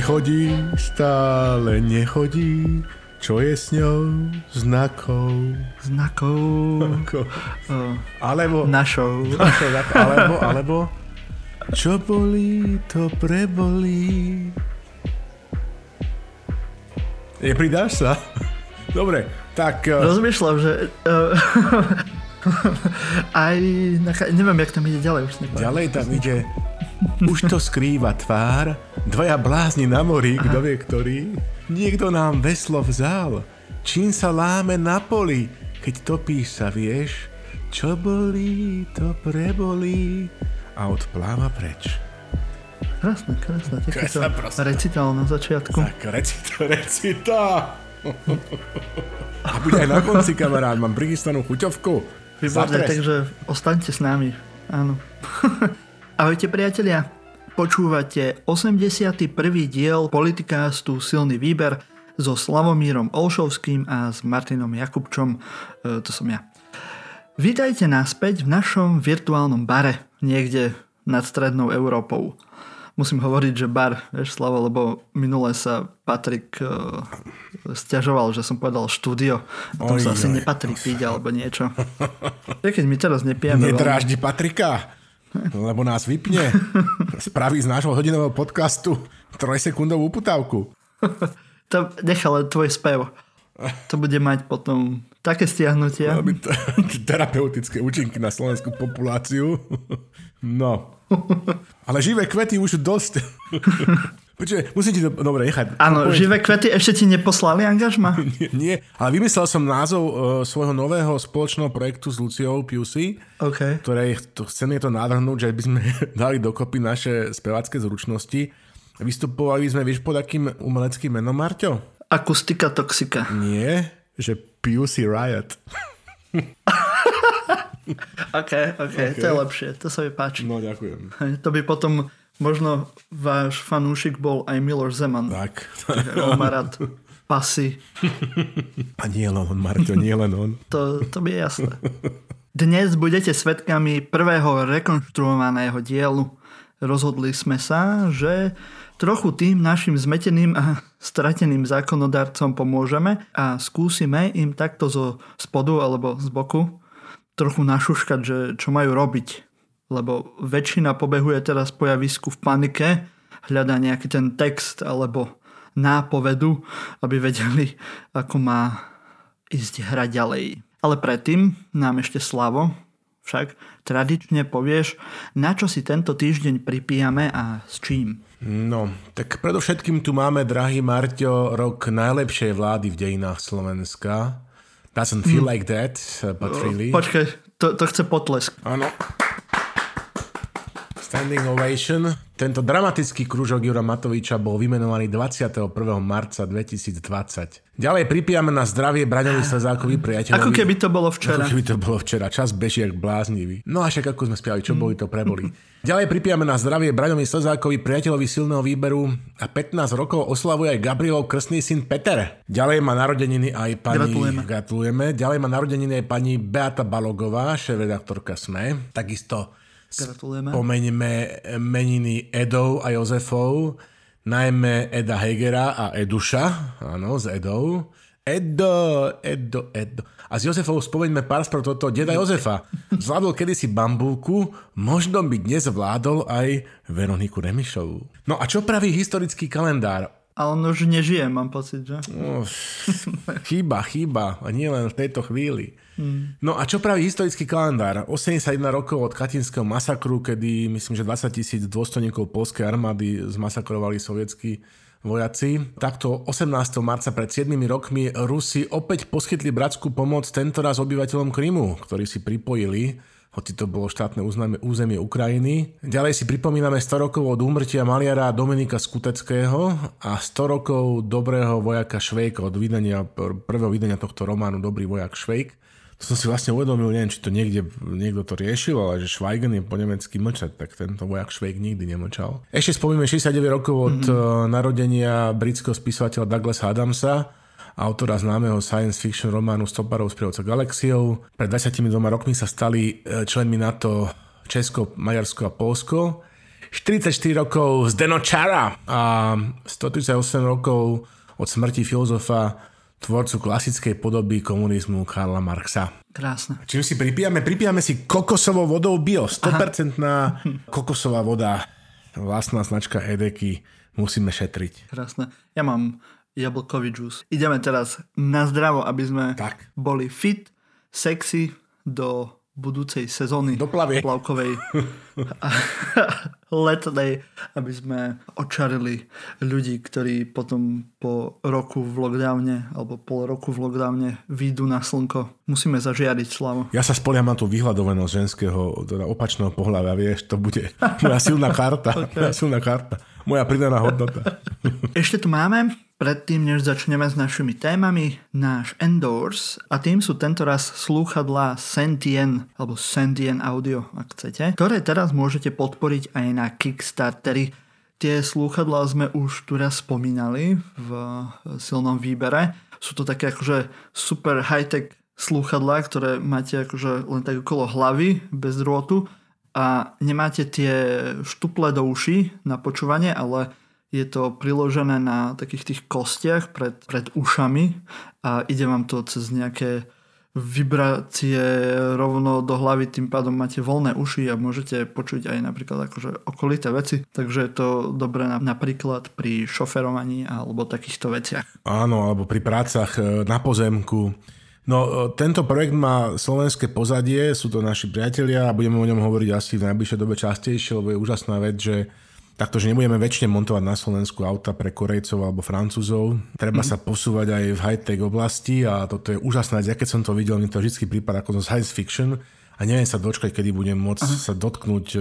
Nechodí, stále nechodí, čo je s ňou? Znakov. Znakov. Ako- Uh, Alebo, našou. alebo, alebo, čo bolí, to prebolí. Nepridáš sa? Dobre, tak... eh, Rozmýšľam, že... Uh, aj... Neviem, jak tam ide ďalej. Už nepamätám. Ďalej tam ide už to skrýva tvár, dvaja blázni na mori, kto vie ktorý. Niekto nám veslo vzal, čím sa láme na poli, keď topíš sa, vieš, čo bolí, to prebolí a odpláva preč. Krásne, krásne. To prosta. recital na začiatku. Tak recita, recita. A bude aj na konci, kamarát, mám prichystanú chuťovku. Zatres. takže ostaňte s nami. Áno. Ahojte priatelia. Počúvate 81. diel politikástu Silný výber so Slavomírom Olšovským a s Martinom Jakubčom. E, to som ja. Vítajte naspäť v našom virtuálnom bare niekde nad strednou Európou. Musím hovoriť, že bar, vieš Slavo, lebo minule sa Patrik uh, stiažoval, že som povedal štúdio. A tom Oj, sa asi nepatrí piť alebo niečo. Ja keď my teraz nepijeme veľmi. Nedráždi Patrika, lebo nás vypne. Spraví z nášho hodinového podcastu trojsekundovú uputávku. To nech ale tvoj spev. To bude mať potom také stiahnutia. Veľmi t- terapeutické účinky na slovenskú populáciu. No. Ale živé kvety už dosť. Počkaj, musím ti to dobre nechať. Áno, živé kvety ešte ti neposlali angažma? Nie, nie, ale vymyslel som názov uh, svojho nového spoločného projektu s Luciou PUC, OK. ktoré to, chcem je to navrhnúť, že by sme dali dokopy naše spevácké zručnosti. Vystupovali sme, vieš, pod akým umeleckým menom, Marťo? Akustika toxika. Nie, že PUC Riot. OK, OK, to je lepšie, to sa mi páči. No, ďakujem. To by potom možno váš fanúšik bol aj Miloš Zeman. Tak. On má rád pasy. A nie len on, Marťo, nie len on. To, to by je jasné. Dnes budete svetkami prvého rekonštruovaného dielu. Rozhodli sme sa, že trochu tým našim zmeteným a strateným zákonodarcom pomôžeme a skúsime im takto zo spodu alebo z boku trochu našuškať, že čo majú robiť. Lebo väčšina pobehuje teraz po javisku v panike, hľadá nejaký ten text alebo nápovedu, aby vedeli, ako má ísť hrať ďalej. Ale predtým nám ešte Slavo však tradične povieš, na čo si tento týždeň pripíjame a s čím. No, tak predovšetkým tu máme, drahý Marťo, rok najlepšej vlády v dejinách Slovenska. Doesn't feel like that, but really. Počkaj, to, to chce potlesk. Áno. Standing ovation. Tento dramatický krúžok Jura Matoviča bol vymenovaný 21. marca 2020. Ďalej pripijame na zdravie Braňovi Slezákovi priateľovi. Ako keby to bolo včera. Ako keby to bolo včera. Čas beží jak bláznivý. No a však ako sme spiali, čo boli, to preboli. Ďalej pripijame na zdravie Braňovi Slezákovi, priateľovi silného výberu a 15 rokov oslavuje aj Gabrielov krstný syn Peter. Ďalej má narodeniny aj pani... Gratulujeme. Gratulujeme. Ďalej má narodeniny aj pani Beata Balogová, šéf-redaktorka SME. Takisto Gratulujeme. Pomeňme meniny Edov a Jozefov, najmä Eda Hegera a Eduša, áno, s Edou. Edo, Edo, Edo. A s Jozefou spomeňme pár sprv toto deda Jozefa. Zvládol kedysi bambulku, možno by dnes vládol aj Veroniku Remišovú. No a čo praví historický kalendár? A on už nežije, mám pocit, že? No, chýba, chýba. A nie len v tejto chvíli. No a čo praví historický kalendár? 81 rokov od Katinského masakru, kedy myslím, že 20 tisíc dôstojníkov polskej armády zmasakrovali sovietskí vojaci. Takto 18. marca pred 7 rokmi Rusi opäť poskytli bratskú pomoc tentoraz obyvateľom Krymu, ktorí si pripojili hoci to bolo štátne územie, územie Ukrajiny. Ďalej si pripomíname 100 rokov od úmrtia maliara Dominika Skuteckého a 100 rokov dobrého vojaka Švejka od vydania, pr- prvého vydania tohto románu Dobrý vojak Švejk. Som si vlastne uvedomil, neviem, či to niekde, niekto to riešil, ale že Schweigen je po nemecky mlčať, tak tento vojak Švejk nikdy nemlčal. Ešte spomíme 69 rokov od mm-hmm. narodenia britského spisovateľa Douglasa Adamsa, autora známeho science fiction románu Stoparov sprievodca galaxiou. Pred 22 rokmi sa stali e, členmi NATO Česko, Maďarsko a Polsko. 44 rokov z Denočara a 138 rokov od smrti filozofa, tvorcu klasickej podoby komunizmu Karla Marxa. Krásne. Čím si pripijame? Pripijame si kokosovou vodou bio. 100% kokosová voda. Vlastná značka Edeky. Musíme šetriť. Krásne. Ja mám jablkový džús. Ideme teraz na zdravo, aby sme Tak. boli fit, sexy do budúcej sezóny Do plavie. plavkovej letnej, aby sme očarili ľudí, ktorí potom po roku v lockdowne alebo pol roku v lockdowne výjdu na slnko. Musíme zažiariť slavu. Ja sa spoliam na tú vyhľadovanosť ženského, teda opačného pohľavia, vieš, to bude moja silná karta. Moja silná karta. Moja pridaná hodnota. Ešte tu máme, predtým než začneme s našimi témami, náš endorse a tým sú tento raz slúchadlá Sentien alebo Sentien Audio, ak chcete, ktoré teraz môžete podporiť aj na Kickstarteri. Tie slúchadlá sme už tu raz spomínali v silnom výbere. Sú to také akože super high-tech slúchadlá, ktoré máte akože len tak okolo hlavy, bez drôtu a nemáte tie štuple do uší na počúvanie, ale je to priložené na takých tých kostiach pred, pred ušami a ide vám to cez nejaké vibrácie rovno do hlavy, tým pádom máte voľné uši a môžete počuť aj napríklad akože okolité veci, takže je to dobré na, napríklad pri šoferovaní alebo takýchto veciach. Áno, alebo pri prácach e, na pozemku. No, e, tento projekt má slovenské pozadie, sú to naši priatelia a budeme o ňom hovoriť asi v najbližšej dobe častejšie, lebo je úžasná vec, že takto, že nebudeme väčšine montovať na Slovensku auta pre Korejcov alebo Francúzov. Treba mm. sa posúvať aj v high-tech oblasti a toto je úžasná vec. Ja keď som to videl, mi to vždy prípada ako zo science fiction a neviem sa dočkať, kedy budem môcť Aha. sa dotknúť e,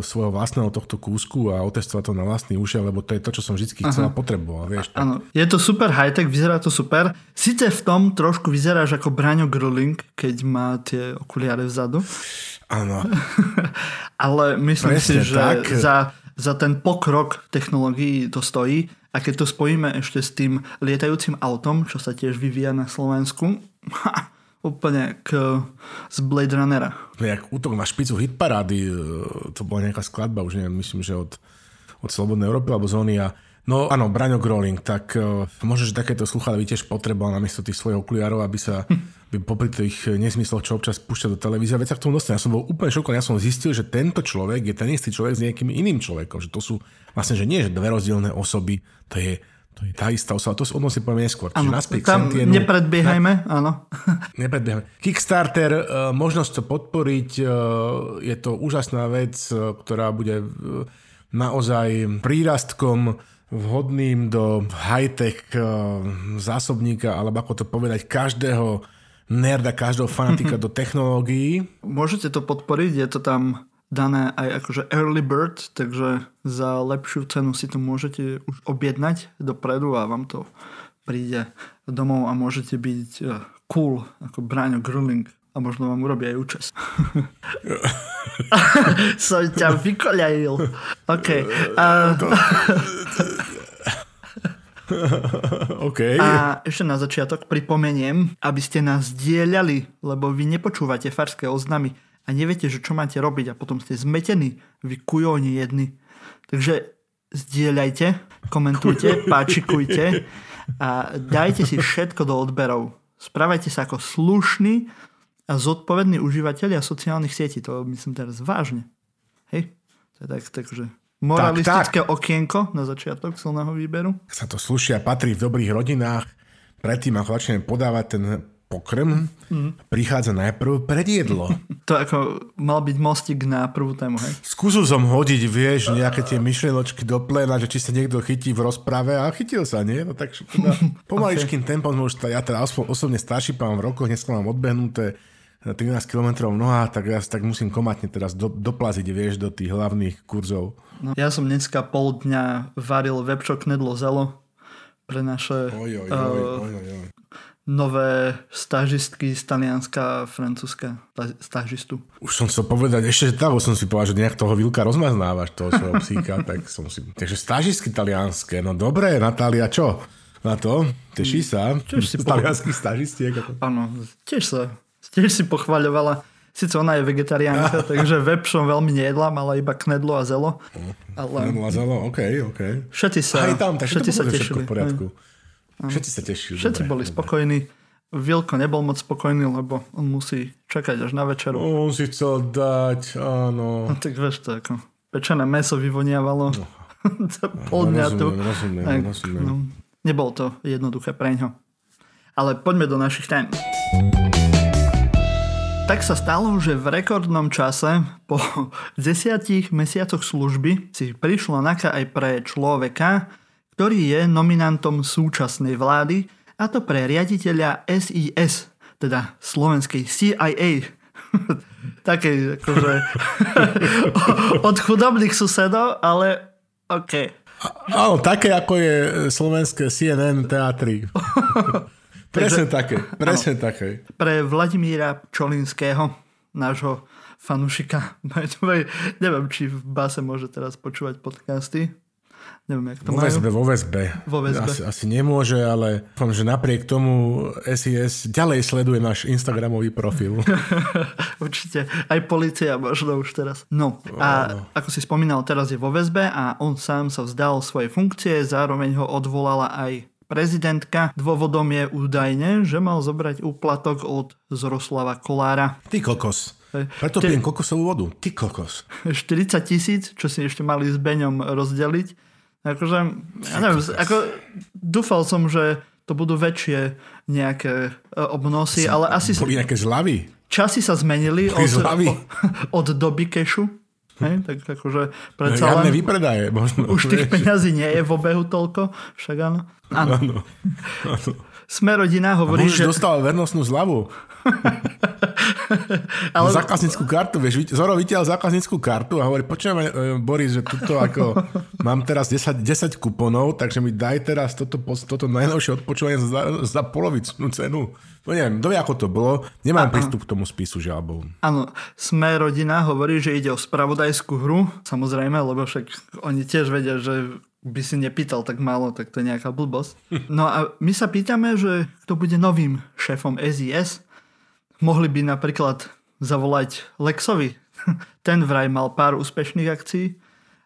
svojho vlastného tohto kúsku a otestovať to na vlastný uši, lebo to je to, čo som vždy chcel a potreboval. Vieš, to. Áno, je to super high-tech, vyzerá to super. Sice v tom trošku vyzeráš ako Braňo Gröling, keď má tie okuliare vzadu. Áno. Ale myslím Presne si, že tak. za, za ten pokrok v technológii to stojí. A keď to spojíme ešte s tým lietajúcim autom, čo sa tiež vyvíja na Slovensku, ha, úplne k, z Blade Runnera. Jak útok na špicu hitparády, e, to bola nejaká skladba, už neviem, myslím, že od, od Slobodnej Európy alebo zóny a No áno, Braňo Groling, tak uh, možno, že takéto sluchadla by tiež potreboval namiesto tých svojich okuliarov, aby sa by popri tých nesmysloch, čo občas púšťa do televízie, veď sa k tomu dostane. Ja som bol úplne šokovaný, ja som zistil, že tento človek je ten istý človek s nejakým iným človekom, že to sú vlastne, že nie, že dve rozdielne osoby, to je, to je tá istá osoba, to o tom si povieme neskôr. Áno, naspäť tam Sentienu. nepredbiehajme, áno. Nepredbiehame. Kickstarter, e, možnosť to podporiť, e, je to úžasná vec, e, ktorá bude e, naozaj prírastkom vhodným do high-tech e, zásobníka, alebo ako to povedať, každého nerda, každého fanatika do technológií. Môžete to podporiť, je to tam dané aj akože early bird, takže za lepšiu cenu si to môžete už objednať dopredu a vám to príde domov a môžete byť eh, cool ako Braňo Gröling a možno vám urobí aj účes. Som ťa vykoľajil. OK. A, OK. a ešte na začiatok pripomeniem, aby ste nás dielali, lebo vy nepočúvate farské oznamy a neviete, že čo máte robiť a potom ste zmetení, vy kujóni jedni. Takže zdieľajte, komentujte, páčikujte a dajte si všetko do odberov. Správajte sa ako slušní a zodpovední užívateľia sociálnych sietí. To myslím teraz vážne. Hej? To je tak, takže moralistické tak, tak. okienko na začiatok silného výberu. Sa to slušia, patrí v dobrých rodinách. Predtým, ako začneme podávať ten pokrm, mm. prichádza najprv predjedlo. To ako mal byť mostík na prvú tému, hej? Skúsil som hodiť, vieš, nejaké tie myšlienočky do pléna, že či sa niekto chytí v rozprave a chytil sa, nie? No tak teda, pomaličkým okay. tempom, už ja teda osobne starší pán v rokoch, dneska mám odbehnuté 13 km v nohách, tak ja tak musím komatne teraz do, doplaziť, vieš, do tých hlavných kurzov. No, ja som dneska pol dňa varil webčo knedlo zelo pre naše oj, oj, oj, oj, oj, oj. nové stážistky z Talianska a Francúzska stážistu. Už som chcel povedať, ešte tak, som si povedal, že nejak toho Vilka rozmaznávaš, toho svojho psíka, tak som si... Takže stážistky talianské, no dobre, Natália, čo? Na to? Teší sa? Tiež si z talianských stážistiek? Áno, tiež sa, tiež si pochvaľovala Sice ona je vegetariánka, takže vepšom veľmi nejedla, mala iba knedlo a zelo. Ale... Knedlo a zelo, OK, OK. Všetci sa, Aj tam, takže všetci sa tešili. v poriadku. Všetci sa tešili. Všetci dobre, boli dobre. spokojní. Vilko nebol moc spokojný, lebo on musí čakať až na večeru. On si chcel dať, áno. No, tak vieš to, ako pečené meso vyvoniavalo. Pol dňa tu. Rozumiem, Tak, rozumiem. no, nebolo to jednoduché pre ňo. Ale poďme do našich tém. Tak sa stalo, že v rekordnom čase po desiatich mesiacoch služby si prišla naka aj pre človeka, ktorý je nominantom súčasnej vlády, a to pre riaditeľa SIS, teda slovenskej CIA. Takej akože od chudobných susedov, ale OK. Áno, také ako je slovenské CNN teatry. presne také, presne také. pre Vladimíra Čolinského, nášho fanušika. Neviem, či v base môže teraz počúvať podcasty. Neviem, jak to Vo majú. väzbe, vo väzbe. Vo väzbe. Asi, asi nemôže, ale dúfam, že napriek tomu SIS ďalej sleduje náš Instagramový profil. Určite. Aj policia možno už teraz. No a ako si spomínal, teraz je vo väzbe a on sám sa vzdal svojej funkcie, zároveň ho odvolala aj prezidentka. Dôvodom je údajne, že mal zobrať úplatok od Zroslava Kolára. Ty kokos. Preto pijem kokosovú vodu. Ty kokos. 40 tisíc, čo si ešte mali s Beňom rozdeliť. Akože, ja neviem, ako, dúfal som, že to budú väčšie nejaké e, obnosy, ale asi Boli nejaké zľavy. časy sa zmenili od, zľavy. od doby kešu. Hej, tak akože predsa len vypredaje. Možno, už tých peňazí nie je v obehu toľko, však áno. Áno. Áno. áno. Sme rodina hovorí, že... dostal vernostnú zľavu. Ale... Zákaznícku kartu, vieš, Zoro vytiaľ zákaznícku kartu a hovorí, počujem, e, Boris, že tuto ako mám teraz 10, 10 kuponov, takže mi daj teraz toto, toto najnovšie odpočúvanie za, za polovičnú cenu. No neviem, kto vie, ako to bolo. Nemám prístup k tomu spisu, žiaľ Bohu. Áno, Sme rodina hovorí, že ide o spravodajskú hru, samozrejme, lebo však oni tiež vedia, že by si nepýtal tak málo, tak to je nejaká blbosť. No a my sa pýtame, že kto bude novým šéfom SIS. Mohli by napríklad zavolať Lexovi. Ten vraj mal pár úspešných akcií,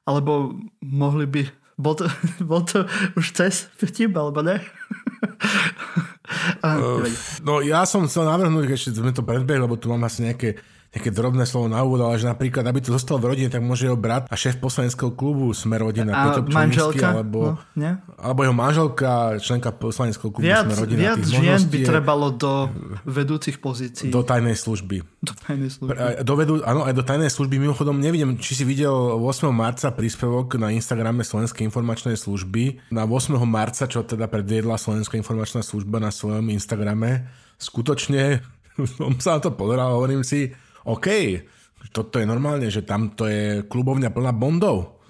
alebo mohli by... Bol to, bol to už cez vtip, alebo ne? A, nevadí. No ja som chcel navrhnúť, ešte sme to predbehli, lebo tu mám asi nejaké, nejaké drobné slovo na úvod, ale že napríklad, aby to zostalo v rodine, tak môže jeho brat a šéf poslaneckého klubu Smer rodina, A manželka? alebo, No, nie? alebo jeho manželka, členka poslaneckého klubu Viac, Smer rodina. viac žien by je trebalo do vedúcich pozícií. Do tajnej služby. do tajnej služby. Aj Do vedú, áno, aj do tajnej služby. Mimochodom, neviem, či si videl 8. marca príspevok na Instagrame Slovenskej informačnej služby. Na 8. marca, čo teda predviedla Slovenská informačná služba na svojom Instagrame, skutočne som sa na to pozeral hovorím si, OK, toto je normálne, že tam to je klubovňa plná bondov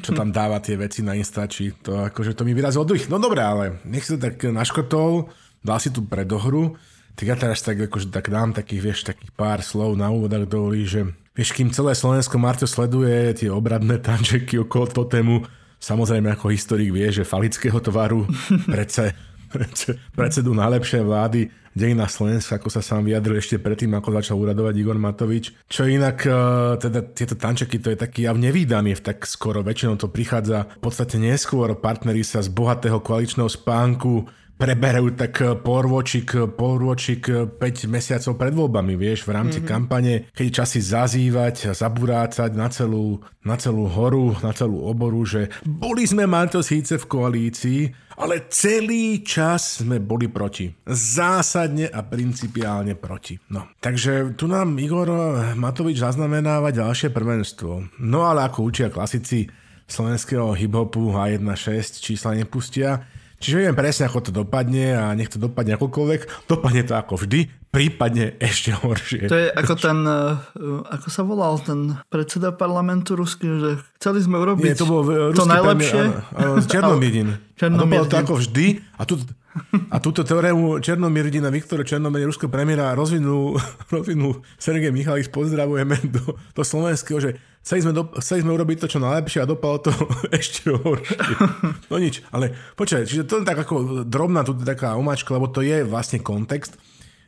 čo tam dáva tie veci na Instači. To akože to mi vyrazilo druhých. No dobré, ale nech si to tak naškotol, dal si tu predohru, tak ja teraz tak, akože, tak dám takých, vieš, takých pár slov na úvod, ak dovolí, že vieš, kým celé Slovensko Marto sleduje tie obradné tančeky okolo tému, samozrejme ako historik vie, že falického tovaru predse, predsedu najlepšej vlády dejina Slovenska, ako sa sám vyjadril ešte predtým, ako začal uradovať Igor Matovič. Čo inak, eh, teda tieto tančeky, to je taký jav nevýdaný, tak skoro väčšinou to prichádza v podstate neskôr. Partneri sa z bohatého koaličného spánku preberajú tak porvočik, porvočik 5 mesiacov pred voľbami, vieš, v rámci mm-hmm. kampane, keď časy zazývať, zaburácať na celú, na celú horu, na celú oboru, že boli sme to síce v koalícii, ale celý čas sme boli proti. Zásadne a principiálne proti. No. Takže tu nám Igor Matovič zaznamenáva ďalšie prvenstvo. No ale ako učia klasici slovenského hiphopu H1.6 čísla nepustia, Čiže viem presne, ako to dopadne a nech to dopadne akokoľvek. Dopadne to ako vždy, prípadne ešte horšie. To je ako ten, uh, ako sa volal ten predseda parlamentu ruský, že chceli sme urobiť Nie, to bol uh, to najlepšie. Áno, Černomírdin. A dopadlo to ako vždy. A, tu, a túto teóriu Černomírdina Viktora Černomírdina, ruského premiéra, rozvinul, rozvinul Sergej Michalik, pozdravujeme do, do slovenského, že chceli sme, do, chceli sme urobiť to, čo najlepšie a dopadlo to ešte horšie. No nič, ale počkaj, čiže to je tak ako drobná tu taká omáčka, lebo to je vlastne kontext.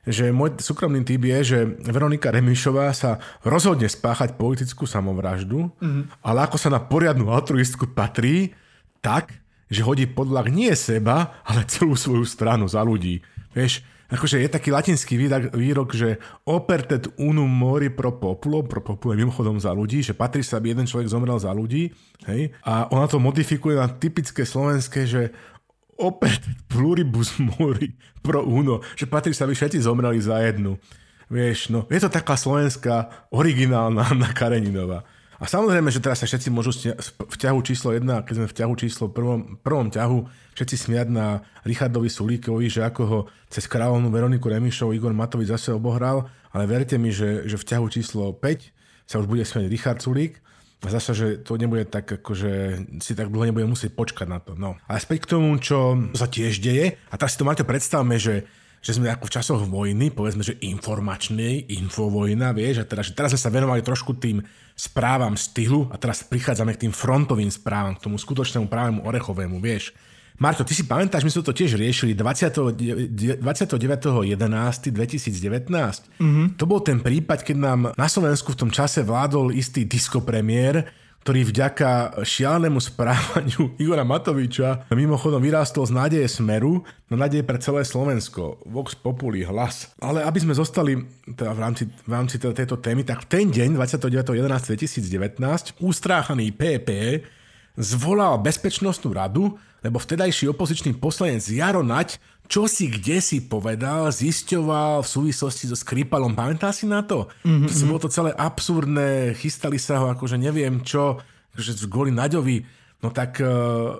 že môj súkromný typ je, že Veronika Remišová sa rozhodne spáchať politickú samovraždu, mm-hmm. ale ako sa na poriadnu altruistku patrí, tak, že hodí podľah nie seba, ale celú svoju stranu za ľudí. Vieš, akože je taký latinský výrok, že opertet unum mori pro populo, pro populo je mimochodom za ľudí, že patrí sa, aby jeden človek zomrel za ľudí, hej? A ona to modifikuje na typické slovenské, že opäť pluribus mori pro uno, že patrí sa, aby všetci zomreli za jednu. Vieš, no, je to taká slovenská originálna Anna Kareninova. A samozrejme, že teraz sa všetci môžu v ťahu číslo 1, keď sme v ťahu číslo prvom, prvom ťahu, všetci smiať na Richardovi Sulíkovi, že ako ho cez kráľovnú Veroniku Remišov Igor Matovič zase obohral, ale verte mi, že, že v ťahu číslo 5 sa už bude smiať Richard Sulík a zase, že to nebude tak, akože si tak dlho nebude musieť počkať na to. No. A späť k tomu, čo sa tiež deje, a teraz si to máte predstavme, že že sme ako v časoch vojny, povedzme, že informačnej, infovojna, vieš, a teraz, že teraz sme sa venovali trošku tým správam stylu a teraz prichádzame k tým frontovým správam, k tomu skutočnému právému orechovému, vieš. Marto, ty si pamätáš, my sme to tiež riešili 29.11.2019. Mm-hmm. To bol ten prípad, keď nám na Slovensku v tom čase vládol istý diskopremiér, ktorý vďaka šialenému správaniu Igora Matoviča mimochodom vyrástol z nádeje Smeru na nádeje pre celé Slovensko. Vox Populi, hlas. Ale aby sme zostali teda v rámci, v rámci teda tejto témy, tak v ten deň, 29.11.2019, ústráchaný PP zvolal Bezpečnostnú radu, lebo vtedajší opozičný poslanec Jaro Nať čo si kde si povedal, zisťoval v súvislosti so Skripalom. Pamätá si na to? Mm-hmm. To bolo to celé absurdné, chystali sa ho akože neviem čo, že kvôli Naďovi. No tak e,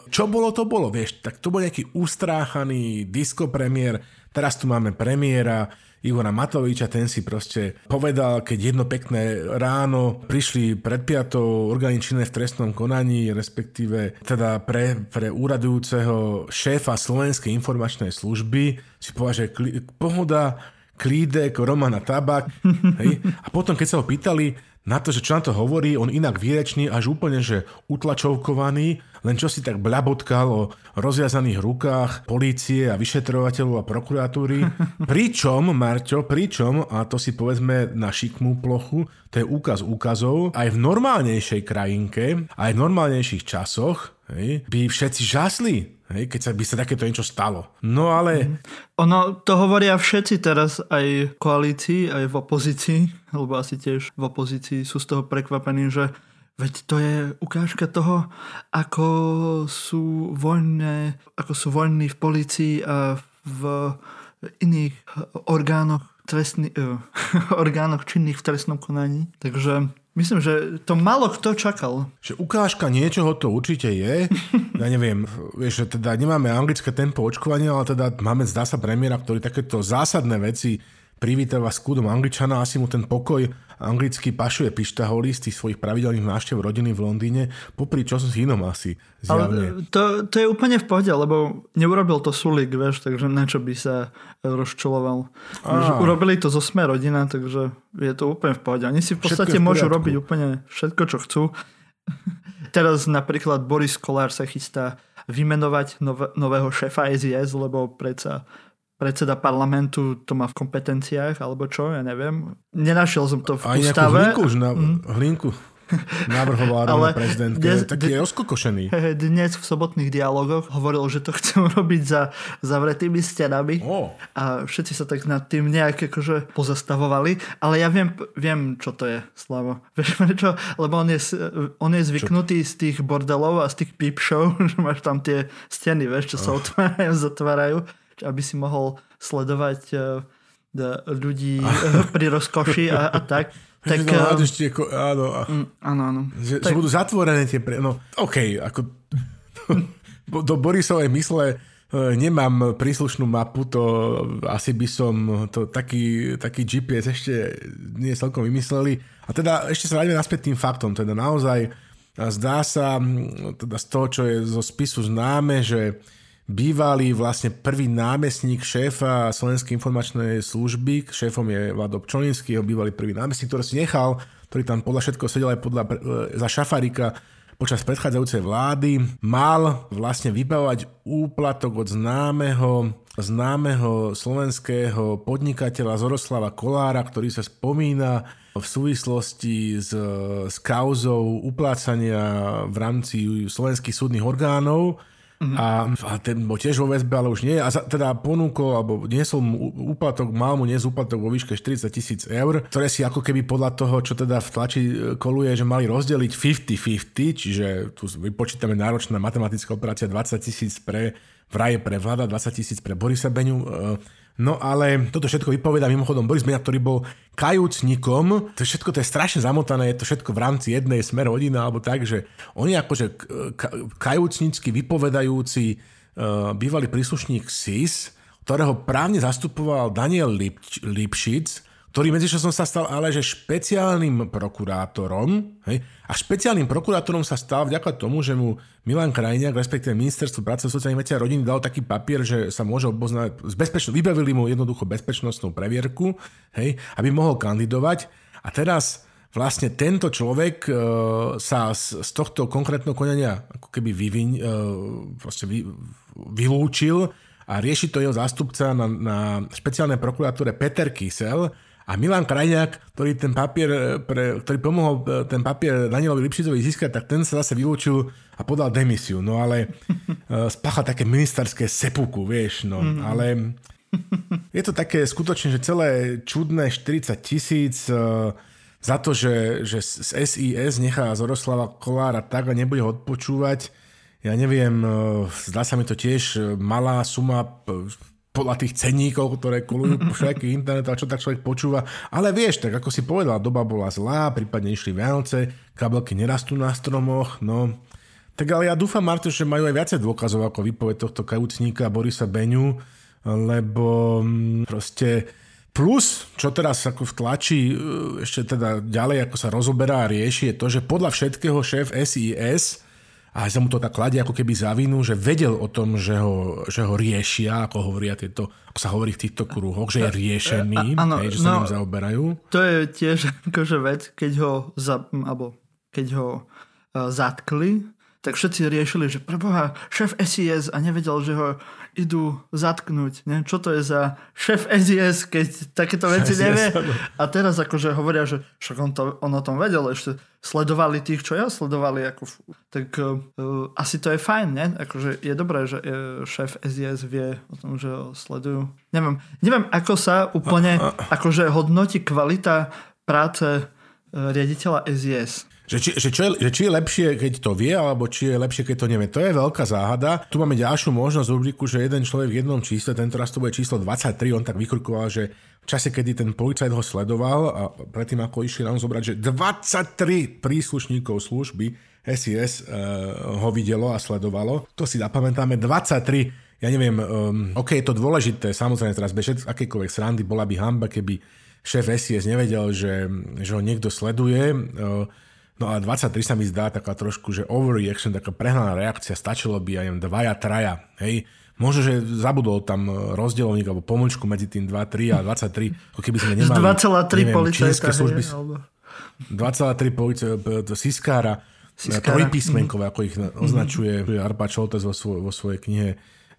čo bolo, to bolo, vieš. Tak to bol nejaký ustráchaný disco premiér. Teraz tu máme premiéra, Igora Matoviča, ten si proste povedal, keď jedno pekné ráno prišli pred piatou orgány činné v trestnom konaní, respektíve teda pre, pre úradujúceho šéfa Slovenskej informačnej služby, si povedal, že kli, pohoda, klídek, Romana Tabak. Hej? A potom, keď sa ho pýtali, na to, že čo na to hovorí, on inak výrečný, až úplne, že utlačovkovaný, len čo si tak blabotkal o rozviazaných rukách polície a vyšetrovateľov a prokuratúry. Pričom, Marťo, pričom, a to si povedzme na šikmú plochu, to je úkaz úkazov, aj v normálnejšej krajinke, aj v normálnejších časoch, hej, by všetci žasli, Hej, keď sa by sa takéto niečo stalo. No ale... Mhm. Ono, to hovoria všetci teraz aj v koalícii, aj v opozícii, lebo asi tiež v opozícii sú z toho prekvapení, že veď to je ukážka toho, ako sú voľné, ako sú voľní v policii a v iných orgánoch trestný, uh, orgánoch činných v trestnom konaní. Takže Myslím, že to malo kto čakal. Že ukážka niečoho to určite je. Ja neviem, vieš, že teda nemáme anglické tempo očkovania, ale teda máme, zdá sa, premiéra, ktorý takéto zásadné veci privítáva s kúdom Angličana, asi mu ten pokoj anglicky pašuje pištaholi z tých svojich pravidelných návštev rodiny v Londýne, popri som si inom asi zjavne. Ale to, to je úplne v pohode, lebo neurobil to Sulik, vieš, takže na čo by sa rozčuloval. Urobili to zo Sme rodina, takže je to úplne v pohode. Oni si v podstate v môžu robiť úplne všetko, čo chcú. Teraz napríklad Boris Kolár sa chystá vymenovať nov- nového šéfa SIS, lebo predsa predseda parlamentu to má v kompetenciách, alebo čo, ja neviem. Nenašiel som to v Aj ústave. Hlinku už na mm. hlinku navrhoval Ale prezidentke, dnes, taký je rozkokošený. Dnes v sobotných dialogoch hovoril, že to chcem robiť za zavretými stenami oh. a všetci sa tak nad tým nejak akože pozastavovali, ale ja viem, viem čo to je, Slavo. Vieš prečo? Lebo on je, on je zvyknutý čo? z tých bordelov a z tých peep show, že máš tam tie steny, vieš, čo oh. sa otvárajú, zatvárajú aby si mohol sledovať uh, ľudí uh, pri rozkoši a, a tak. Tak, uh, ešte ako, áno, mm, áno, áno. Že, tak, že budú zatvorené tie... Pre, no, OK, ako... do Borisovej mysle nemám príslušnú mapu, to asi by som to taký, taký GPS ešte nie celkom vymysleli. A teda ešte sa vráťme naspäť tým faktom. Teda naozaj zdá sa teda z toho, čo je zo spisu známe, že bývalý vlastne prvý námestník šéfa Slovenskej informačnej služby, šéfom je Vlado Pčolinský, jeho bývalý prvý námestník, ktorý si nechal, ktorý tam podľa všetko sedel aj podľa, e, za Šafarika počas predchádzajúcej vlády, mal vlastne vybavovať úplatok od známeho známeho slovenského podnikateľa Zoroslava Kolára, ktorý sa spomína v súvislosti s, s kauzou uplácania v rámci slovenských súdnych orgánov Mm-hmm. A, a ten bol tiež vo väzbe, ale už nie. A za, teda ponúkol, alebo niesol mu úplatok, mal mu niesť úplatok vo výške 40 tisíc eur, ktoré si ako keby podľa toho, čo teda v tlači e, koluje, že mali rozdeliť 50-50, čiže tu vypočítame náročná matematická operácia 20 tisíc pre vraje pre vláda, 20 tisíc pre Borisa Beňu. E, No ale toto všetko vypoveda mimochodom Boris Beňa, ktorý bol kajúcnikom. To všetko to je strašne zamotané, je to všetko v rámci jednej smer hodina alebo tak, že oni akože kajúcnicky vypovedajúci uh, bývalý príslušník SIS, ktorého právne zastupoval Daniel Lip- Lipšic, ktorý medzičasom sa stal ale že špeciálnym prokurátorom. Hej? A špeciálnym prokurátorom sa stal vďaka tomu, že mu Milan Krajniak, respektíve ministerstvo práce, sociálnych vecí a rodiny dal taký papier, že sa môže oboznať, bezpečno, vybavili mu jednoducho bezpečnostnú previerku, hej? aby mohol kandidovať. A teraz vlastne tento človek e, sa z, z tohto konkrétneho konania ako keby vyviň, e, vy, vylúčil a rieši to jeho zástupca na, na špeciálnej prokuratúre Peter Kysel, a Milan Krajňák, ktorý ten papier, e, pre, ktorý pomohol e, ten papier Danielovi Lipšicovi získať, tak ten sa zase vylúčil a podal demisiu. No ale e, spácha také ministerské sepuku, vieš, no. Mm-hmm. Ale je to také skutočne, že celé čudné 40 tisíc za to, že, že z SIS nechá Zoroslava Kolára tak a nebude ho odpočúvať. Ja neviem, zdá sa mi to tiež malá suma podľa tých cenníkov, ktoré kolujú po všetkých a čo tak človek počúva. Ale vieš, tak ako si povedal, doba bola zlá, prípadne išli Vianoce, kabelky nerastú na stromoch, no. Tak ale ja dúfam, Marto, že majú aj viacej dôkazov ako výpoveď tohto kajúcníka Borisa Beňu, lebo mm, proste plus, čo teraz ako v tlači e, ešte teda ďalej ako sa rozoberá a rieši, je to, že podľa všetkého šéf SIS a sa mu to tak kladie ako keby za vinu, že vedel o tom, že ho, že ho riešia, ako hovoria tieto, ako sa hovorí v týchto kruhoch, že je riešený, a, ano, hej, že sa no, ním zaoberajú. To je tiež akože vec, keď ho, za, alebo keď ho uh, zatkli, tak všetci riešili, že preboha, šéf SIS a nevedel, že ho idú zatknúť. Ne? Čo to je za šéf SIS, keď takéto veci nevie? A teraz akože hovoria, že však on, to, on o tom vedel, ešte sledovali tých, čo ja sledovali. Ako, tak uh, asi to je fajn, ne? Akože je dobré, že uh, šéf SIS vie o tom, že ho sledujú. Neviem, neviem ako sa úplne akože hodnotí kvalita práce uh, riaditeľa SIS. Že či, že, čo je, že či je lepšie, keď to vie, alebo či je lepšie, keď to nevie. To je veľká záhada. Tu máme ďalšiu možnosť rubriku, že jeden človek v jednom čísle, tento raz to bude číslo 23, on tak vykrukoval, že v čase, kedy ten policajt ho sledoval a predtým ako išli nám zobrať, že 23 príslušníkov služby SIS uh, eh, ho videlo a sledovalo. To si zapamätáme. 23 ja neviem, um, OK, je to dôležité, samozrejme teraz bez akékoľvek srandy, bola by hamba, keby šéf SIS nevedel, že, že ho niekto sleduje. Uh, No a 23 sa mi zdá taká trošku, že overreaction, taká prehnaná reakcia, stačilo by, aj dvaja, traja, hej. Možno, že zabudol tam rozdelovník alebo pomočku medzi tým 2, 3 a 23, ako keby sme nemali 2,3 policajta, služby. 2,3 policajta, Siskára, trojpísmenkové, ako ich označuje mm-hmm. Arpa Čoltes vo, svoj, vo svojej knihe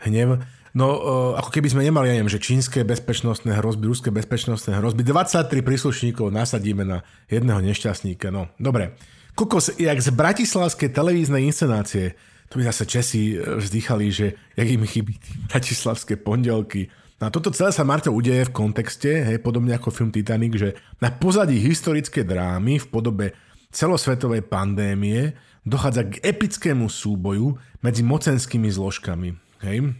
Hnev. No, ako keby sme nemali, ja neviem, že čínske bezpečnostné hrozby, ruské bezpečnostné hrozby. 23 príslušníkov nasadíme na jedného nešťastníka. No, dobre. Kukos, jak z bratislavskej televíznej inscenácie, to by zase Česi e, vzdychali, že jak im chybí bratislavské pondelky. No a toto celé sa Marto udeje v kontexte, hej, podobne ako film Titanic, že na pozadí historické drámy v podobe celosvetovej pandémie dochádza k epickému súboju medzi mocenskými zložkami. Hej?